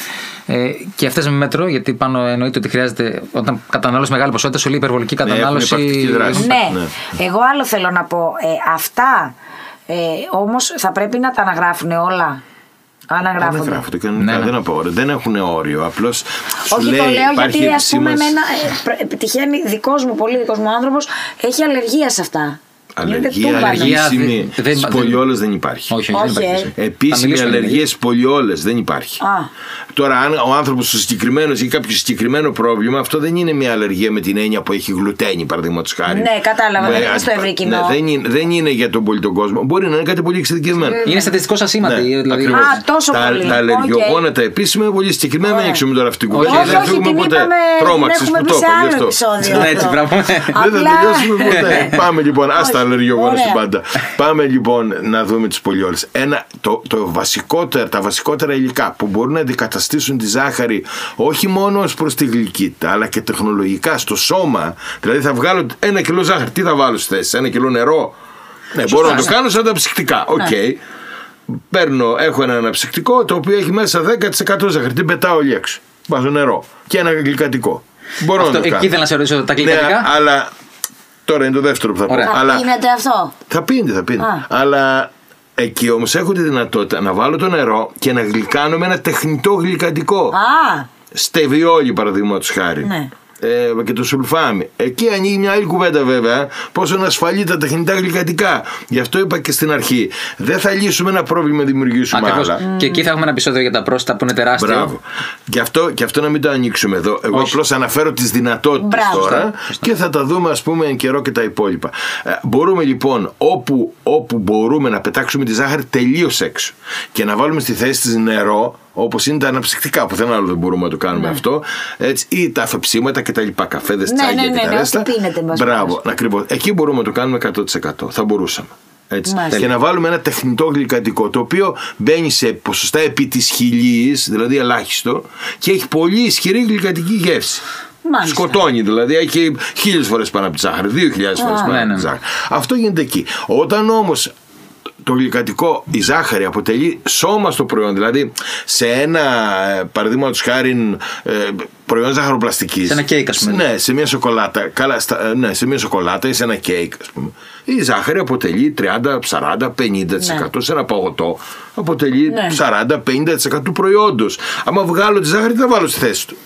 B: ε, και αυτές με μέτρο γιατί πάνω εννοείται ότι χρειάζεται όταν κατανάλωση μεγάλη ποσότητα σε όλη υπερβολική
C: έχουν
B: κατανάλωση
C: υπαρκτική δράση.
A: Ναι.
C: Ναι.
A: εγώ άλλο θέλω να πω. Ε, αυτά ε, όμως θα πρέπει να τα αναγράφουν όλα.
C: Δεν
A: Αναγράφονται.
C: γράφονται κανονικά,
B: Ναι, ναι.
C: δεν, απο- δεν έχουν όριο. Απλώς σου
A: Όχι,
C: λέει,
A: το λέω
C: υπάρχει
A: γιατί ας πούμε
C: επισήμανση-
A: εμένα ε, πρε- τυχαίνει δικός μου, πολύ δικός μου άνθρωπος, έχει αλλεργία σε αυτά.
C: Αλλεργία,
A: τούμπανο.
B: αλλεργία.
C: επίσημη
B: δεν- δεν-
C: στις πολυόλες δεν υπάρχει.
B: όχι, όχι,
A: Όχι,
B: δεν
A: ε.
B: υπάρχει. Θα
C: Επίσημη
B: μιλήσουμε για
C: αλλεργία στι πολυόλε δεν υπάρχει.
A: Α.
C: Τώρα, αν ο άνθρωπος ο συγκεκριμένος έχει κάποιο συγκεκριμένο πρόβλημα, αυτό δεν είναι μια αλλεργία με την έννοια που έχει γλουτένη, παραδείγματος χάρη.
A: Ναι, κατάλαβα, δεν
C: Ε,
A: είναι στο ευρύ κοινό.
C: Ναι, δεν, είναι, δεν είναι για τον πολύ τον κόσμο. Μπορεί να είναι κάτι πολύ εξειδικευμένο.
B: Είναι στατιστικό ασήμαντη.
C: Ναι,
B: δηλαδή,
C: ακριβώς.
A: Α, τόσο
C: τα,
A: πολύ.
C: Τα
A: Οκ.
C: αλλεργιογόνα, τα επίσημα είναι πολύ συγκεκριμένα. Δεν
A: Ωραία.
C: ανοίξουμε τώρα αυτή την κουβέντα.
B: Όχι,
C: Δεν
A: όχι,
C: φύγουμε
A: την
C: ποτέ.
A: είπαμε,
C: Τρόμαξες
A: την έχουμε
C: που
A: πει
C: το
A: σε
C: είπα, γι'
A: άλλο
C: αυτό.
A: επεισόδιο.
B: Ναι, έτσι, μπράβο.
C: Δεν θα
A: Απλά-
C: τελειώσουμε ποτέ. [LAUGHS] Πάμε λοιπόν, άστα
A: Όχι.
C: αλλεργιογόνα
A: Ωραία.
C: στην πάντα. Πάμε λοιπόν να δούμε τι πολιόλες. Ένα, το, το βασικότερα, τα βασικότερα υλικά που μπορούν να αντικαταστήσουν τη ζάχαρη όχι μόνο ως προς τη γλυκύτητα, αλλά και τεχνολογικά στο σώμα. Δηλαδή θα βγάλω ένα κιλό ζάχαρη, τι θα βάλω στη θέση, ένα κιλό νερό; Ναι, μπορώ να το κάνω σαν τα ψυκτικά. Οκ. Παίρνω, έχω ένα αναψυκτικό το οποίο έχει μέσα 10% ζάχαρη. Την πετάω όλοι έξω. Βάζω νερό και ένα γλυκαντικό. Μπορώ
B: Αυτό,
C: να το
B: εκεί
C: κάνω.
B: ήθελα να σε ρωτήσω τα
C: Ναι,
B: γλυκαντικά.
C: αλλά τώρα είναι το δεύτερο που θα πω.
B: Ωραία.
A: Θα
C: Αλλά
A: πίνετε αυτό;
C: θα πίνει, θα πίνει.
A: Α.
C: Αλλά εκεί όμως έχω τη δυνατότητα να βάλω το νερό και να γλυκάνω με ένα τεχνητό γλυκαντικό.
A: Α,
C: Στεβιόλι παραδείγματος χάρη.
A: Ναι.
C: Ε, και το σουλφάμι. Εκεί ανοίγει μια άλλη κουβέντα βέβαια, πόσο είναι ασφαλή τα τεχνητά γλυκαντικά. Γι' αυτό είπα και στην αρχή. Δεν θα λύσουμε ένα πρόβλημα, δημιουργήσουμε
B: Ακριβώς.
C: άλλα.
B: Και εκεί θα έχουμε ένα επεισόδιο για τα πρόστα που είναι τεράστια.
C: Μπράβο. Και αυτό, και αυτό να μην το ανοίξουμε εδώ. Εγώ απλώς αναφέρω τις δυνατότητες
A: Μπράβο.
C: τώρα και θα τα δούμε, ας πούμε, εν καιρό και τα υπόλοιπα. Ε, μπορούμε λοιπόν όπου, όπου μπορούμε να πετάξουμε τη ζάχαρη τελείως έξω και να βάλουμε στη θέση της νερό, όπως είναι τα αναψυκτικά, που δεν άλλο δεν μπορούμε να το κάνουμε αυτό, έτσι, ή τα αφεψίματα και τα λοιπά, καφέδες,
A: Ναι,
C: τσάγια
A: ναι,
C: και
A: ναι,
C: τα
A: ναι,
C: ρέστα.
A: ό,τι πίνετε, μας
C: Μπράβο, ακριβώς. Εκεί μπορούμε να το κάνουμε 100%. Θα μπορούσαμε. Έτσι.
A: Μάλιστα.
C: Και να βάλουμε ένα τεχνητό γλυκαντικό το οποίο μπαίνει σε ποσοστά επί της χιλιής, δηλαδή ελάχιστο, και έχει πολύ ισχυρή γλυκαντική γεύση.
A: Μάλιστα.
C: Σκοτώνει δηλαδή, έχει χίλιες φορές πάνω από τη ζάχαρη, δύο χιλιάδες φορές πάνω
B: ναι,
C: από
B: ναι.
C: τη ζάχαρη. Αυτό γίνεται εκεί. Όταν όμως το γλυκαντικό, η ζάχαρη αποτελεί σώμα στο προϊόν. Δηλαδή, σε ένα ε, παραδείγματος χάρη ε, προϊόν ζαχαροπλαστικής.
B: Σε ένα κέικ, ας πούμε.
C: Ναι, σε μια σοκολάτα. Καλά, στα, ε, ναι, σε μια σοκολάτα ή σε ένα κέικ, ας πούμε. Η ζάχαρη αποτελεί 30, 40, 50%. Σε ένα παγωτό αποτελεί
A: Ναι.
C: 40-50% του προϊόντος. Άμα βγάλω τη ζάχαρη, τι θα βάλω στη θέση του.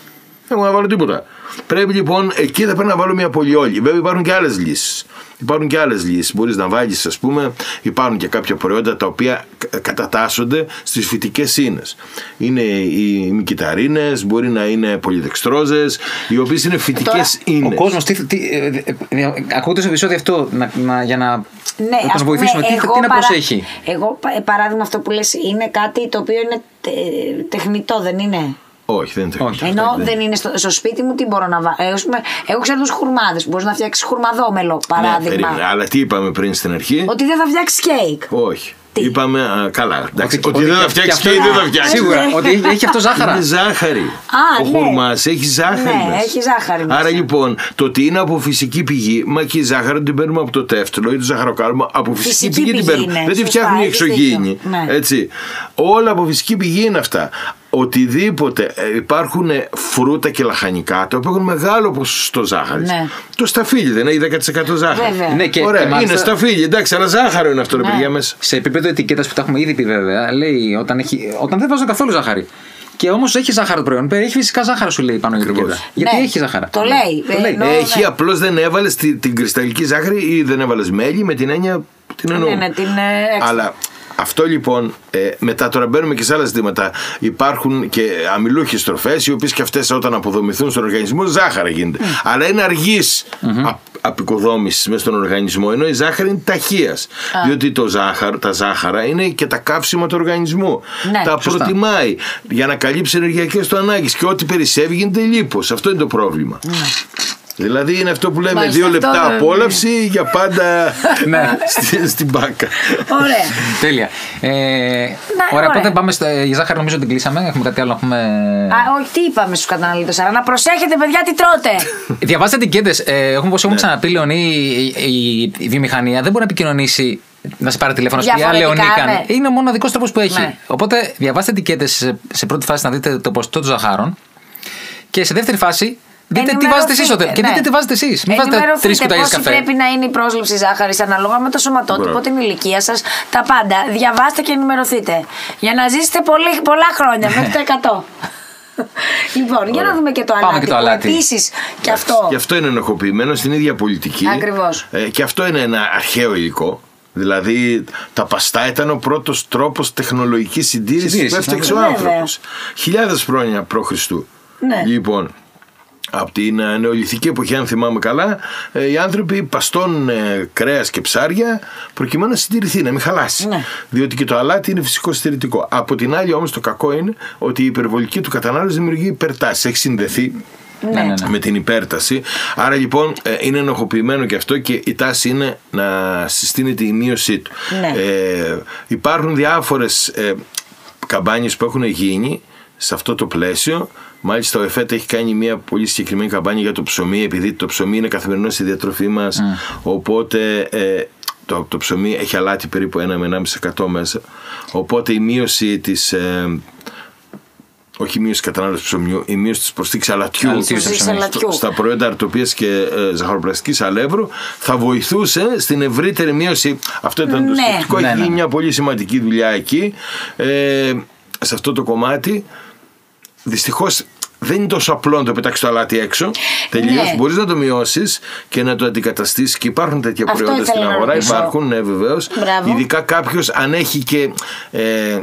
C: Δεν έχω να βάλω τίποτα. Πρέπει λοιπόν εκεί θα πρέπει να βάλω μια πολυόλη. Βέβαια υπάρχουν και άλλες λύσεις. Υπάρχουν και άλλες λύσεις. Μπορείς να βάλεις, ας πούμε, υπάρχουν και κάποια προϊόντα τα οποία κα- κατατάσσονται στις φυτικές ίνες. Είναι οι μικηταρίνε, μπορεί να είναι πολυδεξτρόζες, οι οποίες είναι φυτικές
A: Τώρα,
C: ίνες.
B: Ο κόσμος, τι, τι, ε, ε, ε, ακούγοντα το επεισόδιο αυτό, να, να, για να,
A: Ναι,
B: να
A: ας
B: τον βοηθήσουμε,
A: πούμε,
B: τι,
A: εγώ
B: τι να
A: παρα-
B: προσέχει;
A: Εγώ, πα- ε, παράδειγμα, αυτό που λες είναι κάτι το οποίο είναι τε- τεχνητό, δεν είναι;
C: Όχι, δεν είναι τεχνητό.
B: Όχι.
A: Ενώ δεν είναι στο, στο σπίτι μου, τι μπορώ να βάλω. Εγώ, ας πούμε, εγώ ξέρω τους χουρμάδες που μπορείς να φτιάξεις χουρμαδόμελο,
C: Ναι,
A: παράδειγμα.
C: περίμενε. Αλλά τι είπαμε πριν στην αρχή;
A: Ότι δεν θα φτιάξεις κέικ.
C: Όχι.
A: Τι;
C: Είπαμε, α, καλά. Εντάξει,
B: Ότι-
C: ότι,
B: ότι
C: δεν θα
B: και-
C: φτιάξεις
B: και
C: και
B: αυτό-
C: δεν θα φτιάξεις.
B: Σίγουρα. ότι έχει, έχει αυτό ζάχαρα.
C: Είναι ζάχαρη.
A: Α,
C: ο
A: ναι.
C: χουρμάς έχει ζάχαρη.
A: Ναι,
C: μέσα.
A: έχει ζάχαρη μέσα.
C: Άρα λοιπόν, το ότι είναι από φυσική πηγή, μα και η ζάχαρη την παίρνουμε από το τεύτλο ή το ζαχαροκάλμα, από φυσική,
A: Φυσική
C: πηγή, την
A: πηγή
C: παίρνουμε.
A: είναι,
C: Δεν τη
A: σωστά,
C: φτιάχνουν οι
A: έχεις
C: εξωγήινοι.
A: δίκιο. Ναι.
C: Έτσι. Όλα από φυσική πηγή είναι αυτά. Οτιδήποτε ε, υπάρχουν φρούτα και λαχανικά, τα οποία έχουν μεγάλο ποσοστό ζάχαρης.
A: Ναι.
C: Το σταφύλι δεν έχει 10% ζάχαρη.
A: Βέβαια.
B: Ναι, και-
C: Ωραία,
B: και μάλιστα-
C: είναι σταφύλι, εντάξει, αλλά ζάχαρο είναι αυτό, ρε
A: Ναι.
C: παιδιά μέσα.
B: Σε επίπεδο ετικέτας που τα έχουμε ήδη πει βέβαια, λέει όταν, έχει, όταν δεν βάζω καθόλου ζάχαρη. Και όμως έχει ζάχαρο το προϊόν. Έχει φυσικά ζάχαρο σου λέει πάνω η
C: Ακριβώς.
B: ετικέτα. Γιατί
A: Ναι,
B: έχει ζάχαρα;
A: το λέει.
B: Το λέει.
A: Ενώ-
C: Έχει
A: ναι.
C: απλώς δεν έβαλες την κρυσταλλική ζάχαρη ή δεν έβαλες μέλι με την έννοια την εννοώ.
A: Ναι, ναι, την, ε, έξω.
C: Αλλά αυτό λοιπόν, ε, μετά τώρα μπαίνουμε και σε άλλα ζητήματα. Υπάρχουν και αμυλούχε τροφέ, οι οποίες και αυτές όταν αποδομηθούν στον οργανισμό, ζάχαρα γίνεται. Αλλά είναι αργής απεικοδόμησης μέσα στον οργανισμό, ενώ η ζάχαρη είναι ταχείας. Διότι το ζάχαρο, τα ζάχαρα είναι και τα καύσιμα του οργανισμού.
A: Ναι.
C: τα
B: Σωστά.
C: προτιμάει για να καλύψει ενεργειακές του ανάγκες και ό,τι περισσεύει γίνεται λίπος. Αυτό είναι το πρόβλημα. Δηλαδή είναι αυτό που λέμε
A: Μάλιστα,
C: δύο
A: αυτό
C: λεπτά
A: δεν-
C: απόλαυση για πάντα [LAUGHS]
B: Ναι.
C: στη- στην μπάκα.
A: Ωραία.
B: Τέλεια. Ε, ωραία,
A: ωραία.
B: οπότε πάμε στα η ζάχαρη, νομίζω την κλείσαμε. Έχουμε κάτι άλλο να πούμε;
A: Α, όχι, τι είπαμε στους καταναλωτές. Αλλά να προσέχετε, παιδιά, τι τρώτε. [LAUGHS]
B: Διαβάστε ετικέτε. Ε, έχουμε, όπως
C: Ναι.
B: έχουμε ξαναπεί, Λεωνί, η, η, η βιομηχανία δεν μπορεί να επικοινωνήσει. Να σε πάρει τηλέφωνο να σου πει Α,
A: Διαφορετικά,
B: Λεωνί, κάνε».
A: ναι.
B: Είναι ο μοναδικό τρόπος που έχει.
A: Ναι.
B: Οπότε διαβάστε ετικέτε σε, σε πρώτη φάση να δείτε το ποσοστό των ζαχάρων. Και σε δεύτερη φάση δείτε τι βάζετε εσείς.
A: Ενημερωθείτε,
B: Και
A: ναι.
B: δείτε τι βάζετε εσείς. Μην βάζετε
A: Ενημερωθείτε
B: τρει κουταλιέ
A: πόση
B: καφέ.
A: πρέπει να είναι η πρόσληψη ζάχαρης ανάλογα με το σωματότυπο,
C: Μπράβο.
A: την ηλικία σας, τα πάντα. Διαβάστε και ενημερωθείτε. Για να ζήσετε πολύ, πολλά χρόνια, μέχρι το 100. [LAUGHS] λοιπόν, για να δούμε και το
B: Πάμε
A: αλάτι.
B: και το αλάτι.
A: Επίσης, και αυτό.
C: Και αυτό είναι ενοχοποιημένο στην ίδια πολιτική.
A: Ακριβώς.
C: Ε, και αυτό είναι ένα αρχαίο υλικό. Δηλαδή τα παστά ήταν ο πρώτος τρόπος τεχνολογικής συντήρησης που
B: Συντήρησης,
C: έφτιαξε
A: ναι.
C: ο
A: Βέβαια.
C: άνθρωπο. Χιλιάδες χρόνια π.Χ.
A: Ναι.
C: Λοιπόν, από την ε, νεολιθική εποχή, αν θυμάμαι καλά, ε, οι άνθρωποι παστών ε, κρέας και ψάρια προκειμένου να συντηρηθεί, να μην χαλάσει.
A: Ναι.
C: Διότι και το αλάτι είναι φυσικό συντηρητικό. Από την άλλη, όμως, το κακό είναι ότι η υπερβολική του κατανάλωση δημιουργεί υπερτάσεις. Έχει συνδεθεί
B: Ναι, ναι, ναι.
C: με την υπέρταση. Άρα λοιπόν ε, είναι ενοχοποιημένο και αυτό και η τάση είναι να συστήνεται η μείωσή του.
A: Ναι.
C: Ε, υπάρχουν διάφορες ε, καμπάνιες που έχουν γίνει σε αυτό το πλαίσιο. Μάλιστα ο ΕΦΕΤ έχει κάνει μια πολύ συγκεκριμένη καμπάνια για το ψωμί επειδή το ψωμί είναι καθημερινό στη διατροφή μας οπότε ε, το, το ψωμί έχει αλάτι περίπου 1 με 1,5% μέσα οπότε η μείωση της ε, όχι η μείωση κατανάλωσης ψωμιού, η μείωση της προσθήκης αλατιού,
B: Αλατιού στο
A: ψωμί.
C: στο- στα προϊόντα αρτοπίας και ε, ζαχαροπλαστικής αλεύρου θα βοηθούσε στην ευρύτερη μείωση. Αυτό ήταν το
A: Ναι.
C: σκεπτικό.
B: Ναι,
C: Έχει
B: ναι.
C: γίνει μια πολύ σημαντική δουλειά εκεί. Ε, σε αυτό το κομμάτι. Δυστυχώς δεν είναι τόσο απλό να το πετάξεις το αλάτι έξω. Τελείως.
A: Ναι.
C: Μπορείς να το μειώσεις και να το αντικαταστήσεις. Και υπάρχουν τέτοια
A: Αυτό
C: προϊόντα στην
A: ήθελα να
C: αγορά.
A: ρωτήσω.
C: Υπάρχουν, ναι, βεβαίως.
A: Μπράβο.
C: Ειδικά κάποιος αν έχει και ε,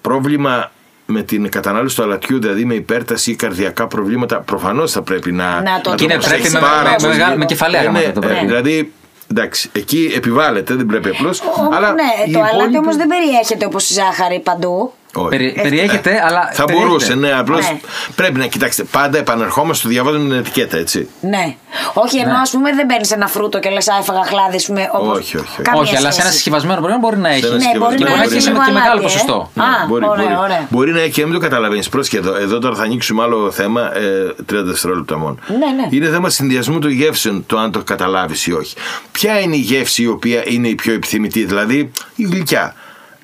C: πρόβλημα με την κατανάλωση του αλατιού, δηλαδή με υπέρταση ή καρδιακά προβλήματα, προφανώς θα πρέπει να,
A: Να το
B: Και είναι
C: προσέξεις
B: πρέπει με-
C: πάρα
B: με-
C: πολύ.
B: με- με κεφαλαία
C: Ε, ναι,
B: γράμματα το
C: ε,
B: πρέπει.
C: Δηλαδή, εντάξει, εκεί επιβάλλεται, δεν πρέπει απλώς.
A: Ο-
C: Αλλά
A: ναι,
C: οι
A: το αλάτι
C: υπόλοιποι-
A: όμως δεν περιέχεται όπως η ζάχαρη παντού.
C: Όχι.
B: Περι- περιέχεται, αλλά.
C: Θα
B: περιέχεται.
C: μπορούσε, ναι, απλώς
A: Ναι.
C: πρέπει να κοιτάξετε. Πάντα επανερχόμαστε στο διαβάζουμε την ετικέτα, έτσι.
A: Ναι. Όχι, ενώ ας πούμε δεν παίρνεις ένα φρούτο και λες, Α, έφαγα χλάδι, ας πούμε. Όπως...
C: Όχι, όχι, όχι.
A: Καμία
B: Όχι, αλλά σε ένα
A: σχέση.
B: συσκευασμένο προϊόν μπορεί να έχει.
C: Σε ένα
A: Ναι, μπορεί
B: Και
A: να
B: μπορεί να
A: έχεις
B: έχεις
A: λίγο
B: και μεγάλο
A: αλάτι, ε.
B: ποσοστό.
A: Α, ωραία,
C: μπορεί.
A: ωραία.
C: Μπορεί να έχει και να μην το καταλαβαίνεις. Πρόσεχε εδώ. Εδώ τώρα θα ανοίξουμε άλλο θέμα. Ε, 30 δευτερόλεπτα μόνο.
A: Ναι, ναι.
C: Είναι θέμα συνδυασμού των γεύσεων, το αν το καταλάβεις ή όχι. Ποια είναι η γεύση η οποία είναι η πιο επιθυμητή, δηλαδή η γλυκιά.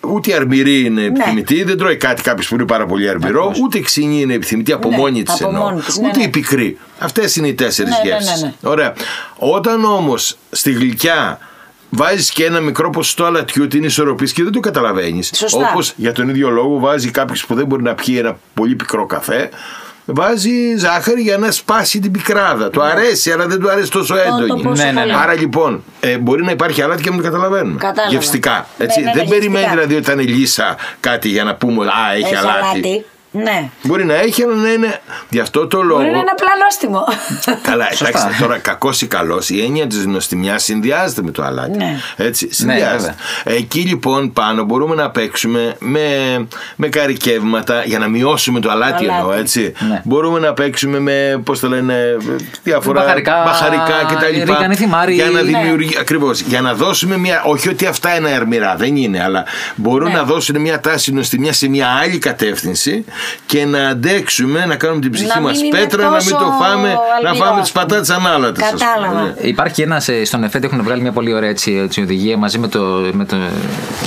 C: Ούτε η αρμυρή
A: Ναι.
C: είναι επιθυμητή, δεν τρώει κάτι κάποιος που είναι πάρα πολύ αρμυρό, ούτε η ξινή είναι επιθυμητή από
A: Ναι,
C: μόνη της
A: από
C: εννοώ.
A: μόνη της, ναι,
C: ούτε
A: ναι.
C: η πικρή. Αυτές είναι οι τέσσερις
A: Ναι, ναι, ναι,
C: γεύσει.
A: ναι.
C: Ωραία. Όταν όμως στη γλυκιά βάζεις και ένα μικρό ποσοστό αλατιού, την ισορροπείς και δεν το καταλαβαίνεις.
A: Σωστά.
C: Όπως για τον ίδιο λόγο βάζει κάποιος που δεν μπορεί να πιει ένα πολύ πικρό καφέ. Βάζει ζάχαρη για να σπάσει την πικράδα. Του αρέσει, αλλά δεν του αρέσει τόσο έντονη.
A: το πόσο
B: Ναι, ναι, ναι.
A: πολύ.
C: Άρα λοιπόν, ε, μπορεί να υπάρχει αλάτι και να μην το καταλαβαίνουμε.
A: Κατάλαβα.
C: Γευστικά. Έτσι.
A: Ναι, ναι, ναι,
C: δεν περιμένει
A: γευστικά.
C: δηλαδή ότι θα είναι λύσα κάτι για να πούμε Α, έχει,
A: Έχει
C: αλάτι.
A: αλάτι. Ναι.
C: Μπορεί να έχει, αλλά να είναι. Γι' αυτό το λόγο.
A: Μπορεί να είναι απλά νόστιμο.
C: Καλά,
B: Σωστά.
C: εντάξει, τώρα κακός ή καλός, η έννοια της νοστιμιά συνδυάζεται με το αλάτι.
A: Ναι.
C: Έτσι, συνδυάζεται. Εκεί λοιπόν πάνω μπορούμε να παίξουμε με, με καρικεύματα για να μειώσουμε το αλάτι,
A: Αλάτι.
C: εννοώ, έτσι.
B: Ναι.
C: Μπορούμε να παίξουμε με, πώς το λένε, διάφορα
B: Μπαχαρικά,
C: μπαχαρικά κτλ.
B: ρίγανη θυμάρι.
C: Για να
B: Ναι.
C: δημιουργεί, ακριβώς, για να δώσουμε μια, όχι ότι αυτά είναι αρμυρά, δεν είναι, αλλά μπορούν
A: Ναι.
C: να δώσουν μια τάση νοστιμιά σε μια άλλη κατεύθυνση και να αντέξουμε να κάνουμε την ψυχή
A: Να
C: μας
A: μην είναι
C: πέτρα, να μην
A: τόσο
C: το φάμε, να
A: αλμυρός,
C: φάμε
A: ας
C: τις πατάτες ανάλατες.
A: Κατάλαβα.
B: Υπάρχει ένας στον ΕΦΕΤ έχουν βγάλει μια πολύ ωραία έτσι, έτσι, οδηγία μαζί με, το, με, το,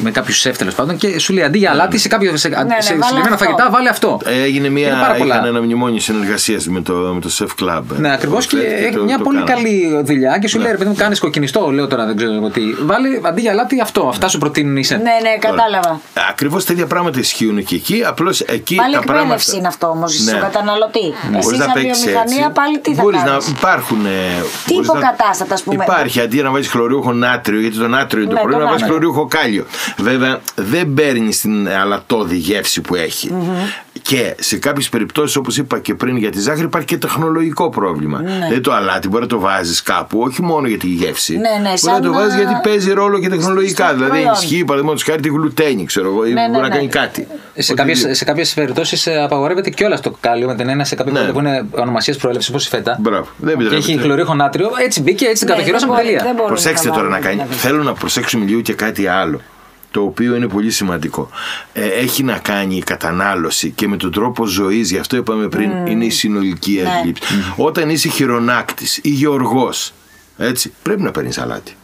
B: με κάποιους σεφ τέλος πάντων και σου λέει αντί για αλάτι σε, κάποιο, σε,
A: ναι,
B: σε
A: βάλε
B: συγκεκριμένα
A: αυτό.
B: φαγητά βάλε αυτό.
C: Έγινε
B: Είναι
C: μια,
B: πάρα πολλά.
C: είχαν ένα μνημόνιο συνεργασίας με το, με το Chef Club.
B: Ναι, ακριβώς και
C: Το-
B: έχει
C: το-
B: μια
C: το
B: πολύ
C: κάναμε.
B: καλή δουλειά και σου λέει ρε παιδί μου, κάνεις κοκκινιστό. Λέω τώρα δεν ξέρω εγώ τι. Βάλε αντί για αλάτι αυτό. Αυτά σου προτείνουν οι σεφ.
A: Ναι, ναι, κατάλαβα.
C: Ακριβώς τέτοια πράγματα ισχύουν και εκεί. Απλώς εκεί
A: Πάλι
C: τα πράγματα.
A: Εκπαίδευση είναι αυτό όμως
C: Ναι.
A: στον καταναλωτή. Εσύ
C: Μπορείς
A: σαν
C: παίξεις
A: βιομηχανία
C: έτσι.
A: πάλι τι θα
C: Μπορείς
A: κάνεις;
C: να υπάρχουν. ε,
A: Τι
C: μπορείς να-
A: υποκατάστατα, ας πούμε.
C: Υπάρχει αντί να βάζεις χλωριούχο νάτριο, γιατί το νάτριο είναι το
A: Ναι,
C: πρωί,
A: το
C: να βάζεις
A: νάτριο.
C: χλωριούχο κάλιο. Βέβαια δεν παίρνεις την αλατώδη γεύση που έχει. Και σε κάποιες περιπτώσεις, όπως είπα και πριν για τη ζάχαρη, υπάρχει και τεχνολογικό πρόβλημα. Δηλαδή το αλάτι μπορεί να το βάζεις κάπου, όχι μόνο για τη γεύση.
A: Ναι, ναι,
C: μπορεί
A: σαν
C: να το
A: να-
C: βάζει γιατί παίζει ρόλο και τεχνολογικά.
A: στο
C: δηλαδή
A: προϊόν.
C: ενισχύει παραδείγματος χάρη τη γλουτένη, ξέρω εγώ, ή
A: Ναι, ναι,
C: μπορεί να
A: ναι.
C: κάνει κάτι.
B: Σε
C: Οτιδήποτε.
B: κάποιες, σε κάποιες περιπτώσεις ε, απαγορεύεται κιόλα το κάλιο με την ένα σε κάποια
C: Ναι.
B: προϊόντα που είναι ονομασίε προέλευσης όπως η φέτα.
C: Μπράβο. Δεν
B: Και
C: επιτρέπεται.
B: έχει χλωρίχο νάτριο. Έτσι μπήκε, έτσι την
A: Ναι,
B: κατοχυρώσαμε
A: δεν μπορεί-
B: τελεία.
A: δεν μπορούμε
C: Προσέξτε τώρα να
A: βάλουμε,
C: κάνει.
A: δηλαδή.
C: Θέλω να προσέξουμε λίγο και κάτι άλλο. Το οποίο είναι πολύ σημαντικό. Ε, έχει να κάνει η κατανάλωση και με τον τρόπο ζωής, γι' αυτό είπαμε πριν, είναι η συνολική
A: Ναι.
C: αντίληψη. Όταν είσαι χειρονάκτης ή γεωργός, έτσι, πρέπει να παίρνεις αλάτι.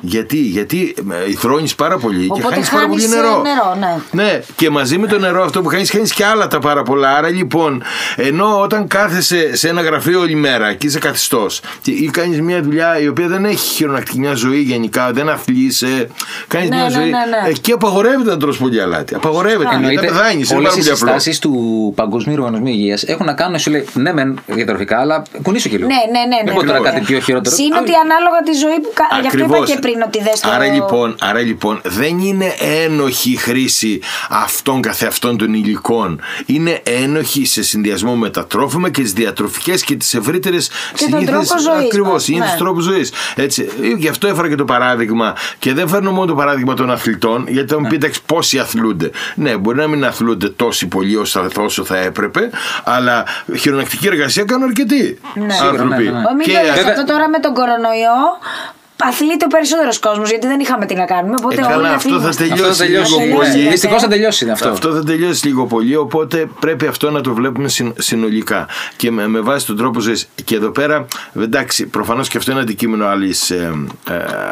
C: Γιατί, γιατί ε, υδρώνεις πάρα πολύ και
A: Οπότε
C: χάνεις πάρα πολύ
A: χάνεις, ε,
C: νερό.
A: νερό, ναι.
C: και μαζί με το νερό αυτό που χάνεις, χάνεις και άλλα τα πάρα πολλά. Άρα λοιπόν, ενώ όταν κάθεσαι σε ένα γραφείο όλη μέρα και είσαι καθιστός και, ή κάνεις μια δουλειά η οποία δεν έχει χειρονακτική μια ζωή γενικά, δεν αθλείσαι, κάνεις
A: Ναι,
C: μια
A: ναι,
C: ζωή.
A: ναι, ναι.
C: Εκεί απαγορεύεται να τρως πολύ αλάτι. Απαγορεύεται. Γιατί
B: Εννοείται,
C: θα πεθάνεις. Είναι
B: όλες
C: πάρα
B: οι
C: πολύ απλό.
B: συστάσεις του Παγκοσμίου Οργανισμού Υγείας έχουν να κάνουν, σου λέει, ναι, μεν διατροφικά, αλλά κουνήσου και λίγο.
A: Ναι, ναι, ναι. ναι,
B: Δεν πω τώρα
A: ναι.
B: κάτι πιο χειρότερο.
A: Συν ότι ανάλογα τη ζωή που κάνει. Γι' αυτό είπα
C: Ακριβώς.
A: και πριν ότι δεν στο.
C: Άρα λοιπόν, άρα λοιπόν δεν είναι ένοχη η χρήση αυτών καθεαυτών των υλικών. Είναι ένοχη σε συνδυασμό με τα τρόφιμα και τις διατροφικές και τις ευρύτερες
A: Και τον τρόπο ζωής
C: Ακριβώς,
A: μας,
C: είναι
A: ναι.
C: του τρόπου ζωής. Έτσι. Γι' αυτό έφερα και το παράδειγμα. Και δεν φέρνω μόνο το παράδειγμα των αθλητών, γιατί θα μου πει εντάξει πόσοι αθλούνται. Ναι, μπορεί να μην αθλούνται τόσοι πολλοί όσο θα, όσο θα έπρεπε, αλλά χειρονακτική εργασία κάνουν αρκετοί
A: Ναι.
C: άνθρωποι.
B: ναι, ναι, ναι.
A: Ω, Μην
C: Και
A: το λες,
B: βέβαια-
A: αυτό τώρα με τον κορονοϊό αθλείται ο περισσότερος κόσμος γιατί δεν είχαμε τι να κάνουμε. Οπότε
C: Ε, καλά,
A: όλοι
C: αυτό θα
A: αθλούμαστε.
C: τελειώσει.
B: Αυτό θα τελειώσει.
C: λίγο
A: πολύ.
B: Ναι, Δυστυχώς θα τελειώσει αυτό.
C: Αυτό θα τελειώσει λίγο πολύ, οπότε πρέπει αυτό να το βλέπουμε συν- συνολικά και με, με βάση τον τρόπο ζωής. Και εδώ πέρα, εντάξει, προφανώς και αυτό είναι αντικείμενο άλλης ε,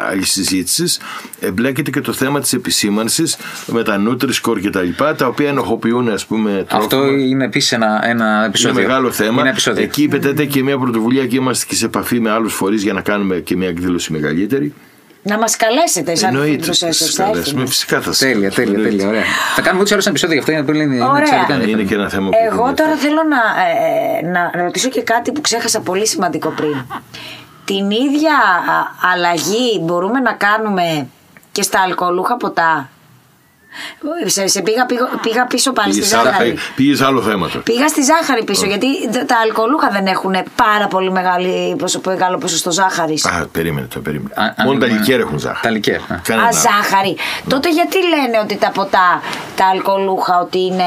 C: άλλης συζήτησης. Εμπλέκεται και το θέμα της επισήμανσης με τα Nutri-Score και τα λοιπά, τα οποία ενοχοποιούν, ας πούμε, τρόφιμα.
B: Αυτό είναι επίσης ένα, ένα
C: Είναι
B: επεισόδιο.
C: μεγάλο θέμα.
B: Είναι επεισόδιο.
C: Εκεί πετέται και μια πρωτοβουλία και είμαστε και σε επαφή με άλλους φορείς για να κάνουμε και μια εκδήλωση μεγαλύτερη.
A: Να μας καλέσετε σαν
C: Εννοείται.
A: προσέσιο.
C: σας καλέσουμε. Φυσικά θα σας
B: Τέλεια, τέλεια,
C: καλέσουμε.
B: τέλεια. Ωραία. Θα κάνουμε ούτω ή άλλω ένα επεισόδιο γι' αυτό γιατί είναι, είναι
A: Ωραία.
B: εξαιρετικά
C: Είναι
B: ενδιαφέρον.
C: και ένα θέμα που
A: Εγώ
C: ενδιαφέρει.
A: τώρα θέλω να, ε, να ρωτήσω και κάτι που ξέχασα πολύ σημαντικό πριν. Την ίδια α, αλλαγή μπορούμε να κάνουμε και στα αλκοολούχα ποτά; Σε, σε πήγα, πήγα, πήγα πίσω πάλι στη
C: Πήγες άλλο-
A: ζάχαρη.
C: Πήγες άλλο θέμα τώρα.
A: Πήγα στη ζάχαρη πίσω, γιατί τα- τα αλκοολούχα δεν έχουν πάρα πολύ μεγάλη, ποσο, μεγάλο ποσοστό ζάχαρης.
C: Α, περίμενε το, περίμενε.
B: Α,
C: Μόνο τα
B: ανοίγουμε-
C: λικέρ έχουν ζάχαρη.
B: Τα λικέρ. α.
C: Κανένα
A: Α,
C: άλλο.
A: ζάχαρη. Τότε γιατί λένε ότι τα ποτά, τα αλκοολούχα, ότι είναι.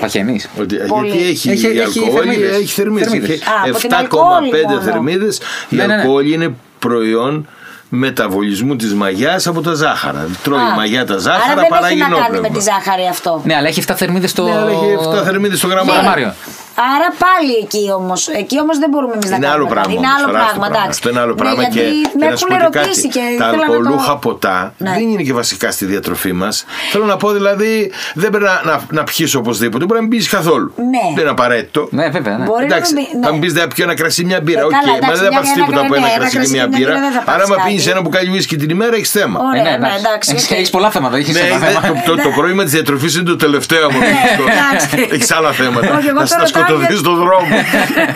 B: Παχαινή.
C: Ότι,
A: Πολύ.
C: γιατί έχει,
B: Έχει-
C: η
B: έχει
C: αλκοόλη,
B: θερμίδες.
C: έχει θερμίδες.
B: Θερμίδες.
C: Έχει
A: Α, από την
C: 7,5
A: αλκοόλη μόνο.
C: θερμίδες. Η
B: Ναι, ναι, ναι.
C: αλκοόλη είναι προϊόν μεταβολισμού της μαγιάς από τα ζάχαρα. Τρώει
A: Α,
C: η μαγιά τα
A: Άρα
C: ζάχαρα,
A: δεν
C: παράγει
A: έχει να κάνει με
C: νόπνευμα.
A: τη ζάχαρη αυτό.
B: Ναι, αλλά έχει 7 θερμίδες στο.
C: Ναι, αλλά έχει 7 θερμίδες στο γραμμάριο.
B: Γραμμάριο.
A: Άρα πάλι εκεί όμως. Εκεί όμως δεν μπορούμε εμείς να
C: Είναι
A: κάνουμε.
C: άλλο
A: κάτι.
C: πράγμα.
A: Είναι
C: όμως,
A: άλλο
C: τεράστιο
A: πράγμα, εντάξει.
C: Αυτό είναι άλλο
A: Ναι,
C: πράγμα.
A: γιατί
C: και,
A: με
C: και να σου
A: έχουν
C: πω και
A: ρωτήσει
C: κάτι.
A: και
C: τα
A: ήθελα να το-
C: αλκοολούχα ποτά
A: Ναι.
C: δεν είναι και βασικά στη διατροφή μας. Θέλω να πω δηλαδή δεν πρέπει να, να, να πιεις οπωσδήποτε. Μπορεί να μην πιει καθόλου.
A: Ναι.
C: Δεν είναι απαραίτητο.
B: Ναι, βέβαια. Ναι.
A: Μπορεί
C: Εντάξει,
A: να μην.
C: θα
A: ναι.
C: μου πεις δεν πιω ένα κρασί μια μπύρα.
A: Ε,
C: Οκ,
A: καλά,
C: μα
A: εντάξει,
C: δεν θα
A: μια-
C: πάρει
A: ένα
C: τίποτα από
A: κρασί,
C: ένα
A: ναι,
C: κρασί
A: ένα
C: και μια
A: κρασί και μια
C: μπύρα.
A: μπύρα δεν θα
C: Άρα,
A: πάρεις
C: άμα πίνεις
A: κάτι.
C: ένα μπουκάλι whisky την ημέρα, έχεις θέμα.
A: Ωραία, ναι,
B: εντάξει.
A: εντάξει.
B: Έχεις-
A: οκ.
B: έχεις πολλά θέματα. Έχεις
C: Ναι,
B: ένα
C: δε-
B: θέμα.
C: το, το, το πρόβλημα τη διατροφή είναι το τελευταίο μου.
A: Ναι, εντάξει.
C: Έχεις άλλα θέματα.
A: Όχι, εγώ
C: Να
A: τώρα
C: να σκοτωθεί
A: ρωτάω
C: στον δρόμο.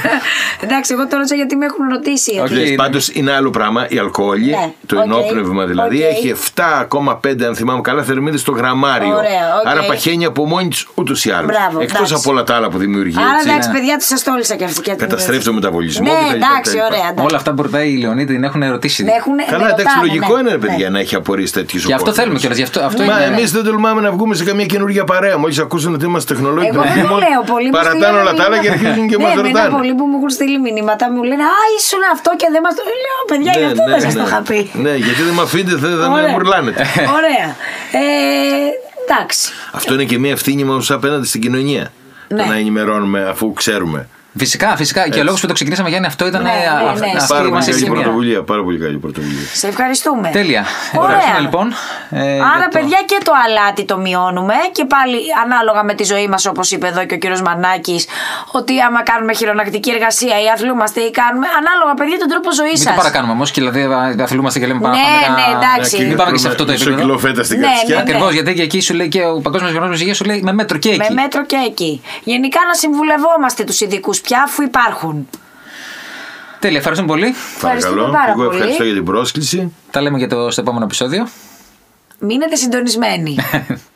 C: [LAUGHS]
A: Εντάξει, εγώ το ρώτησα γιατί με έχουν ρωτήσει.
B: Οκ.
A: ότι-
B: είναι-
C: Πάντως είναι άλλο πράγμα. Η αλκοόλη,
A: Ναι,
C: το
A: οκ,
C: ενόπνευμα δηλαδή,
A: οκ.
C: έχει 7,5 αν θυμάμαι καλά θερμίδες στο γραμμάριο.
A: Ωραία, οκ.
C: Άρα παχαίνει από μόνη της ούτως ή άλλως.
A: Μπράβο,
C: Εκτός
A: εντάξει.
C: από όλα τα άλλα που δημιουργεί.
A: Άρα
C: έτσι.
A: εντάξει,
B: ναι.
A: παιδιά, τους σα τόλισα και αυτή. και-
C: Καταστρέφει το μεταβολισμό.
A: Ναι,
C: κτλ, κτλ.
A: εντάξει, ωραία. εντάξει.
B: Όλα αυτά που ρωτάει η Λεωνίδη την έχουν ερωτήσει.
A: Με έχουν-
C: Καλά,
A: με
C: εντάξει,
A: ρωτάνε,
C: λογικό
A: ναι.
C: είναι, ρε παιδιά,
A: Ναι.
C: να έχει απορρίσει τέτοιου
B: Και αυτό θέλουμε κιόλα. Γι' αυτό, αυτό
A: Ναι,
C: Μα
B: είναι.
C: εμείς δεν τολμάμε να βγούμε σε καμία καινούργια παρέα. Μόλις ακούσουν ότι είμαστε τεχνολόγοι
A: Εγώ δεν το λέω πολύ. μου
C: Παρατάνε
A: στείλανε
C: όλα τα άλλα και
A: μηνύματα.
C: αρχίζουν και
A: Ναι,
C: μα
A: εμένα
C: ρωτάνε.
A: πολλοί που μου έχουν στείλει μηνύματα μου λένε Α, ήσουν αυτό και δεν μας το. Λέω, παιδιά, γι' αυτό δεν σας το είχα πει.
C: Ναι, γιατί δεν με αφήνετε, δεν δεν με
A: Ωραία.
C: μουρλάνετε. [LAUGHS]
A: Ωραία. Ε, εντάξει.
C: Αυτό είναι και μια ευθύνη μας απέναντι στην κοινωνία.
A: Ναι.
C: Το να ενημερώνουμε αφού ξέρουμε.
B: Φυσικά, φυσικά. Και ο λόγος που το ξεκινήσαμε, Γιάννη, αυτό ήταν.
A: Ναι, ναι,
B: α,
A: ναι.
B: αυτή
A: Πάρα
C: Πάρα
B: η
C: πολύ
B: μας
C: καλή
B: σημεία.
C: πρωτοβουλία. Πάρα πολύ καλή πρωτοβουλία.
A: Σε ευχαριστούμε.
B: Τέλεια.
A: Ωραία.
B: Ευχαριστούμε λοιπόν. ε, για
A: Άρα,
B: το-
A: παιδιά, και το αλάτι το μειώνουμε και πάλι ανάλογα με τη ζωή μας, όπως είπε εδώ και ο κύριος Μανάκης, ότι άμα κάνουμε χειρονακτική εργασία ή αθλούμαστε ή κάνουμε. Ανάλογα, παιδιά, τον τρόπο ζωής
B: Μην
A: σας.
B: το παρακάνουμε όμως και δηλαδή θα αθλούμαστε και λέμε πάμε.
A: Ναι,
B: πάμε
A: ναι,
B: να-
A: εντάξει.
B: Μην πάμε και σε αυτό το
C: Μισό
B: επίπεδο.
C: κιλό φέτα στην
A: Ναι,
C: καρδιά.
A: ναι.
B: Ακριβώς, γιατί και εκεί σου λέει και ο Παγκόσμιος Οργανισμό Υγεία σου λέει με μέτρο και εκεί.
A: Με μέτρο και εκεί. Γενικά να συμβουλευόμαστε τους ειδικούς πια αφού υπάρχουν.
B: Τέλεια, ευχαριστούμε πολύ.
A: Ευχαριστούμε
C: Παρακαλώ.
A: πάρα
C: Εγώ
A: πολύ.
C: ευχαριστώ για την πρόσκληση.
B: Τα λέμε για το στο επόμενο επεισόδιο.
A: Μείνετε συντονισμένοι. [LAUGHS]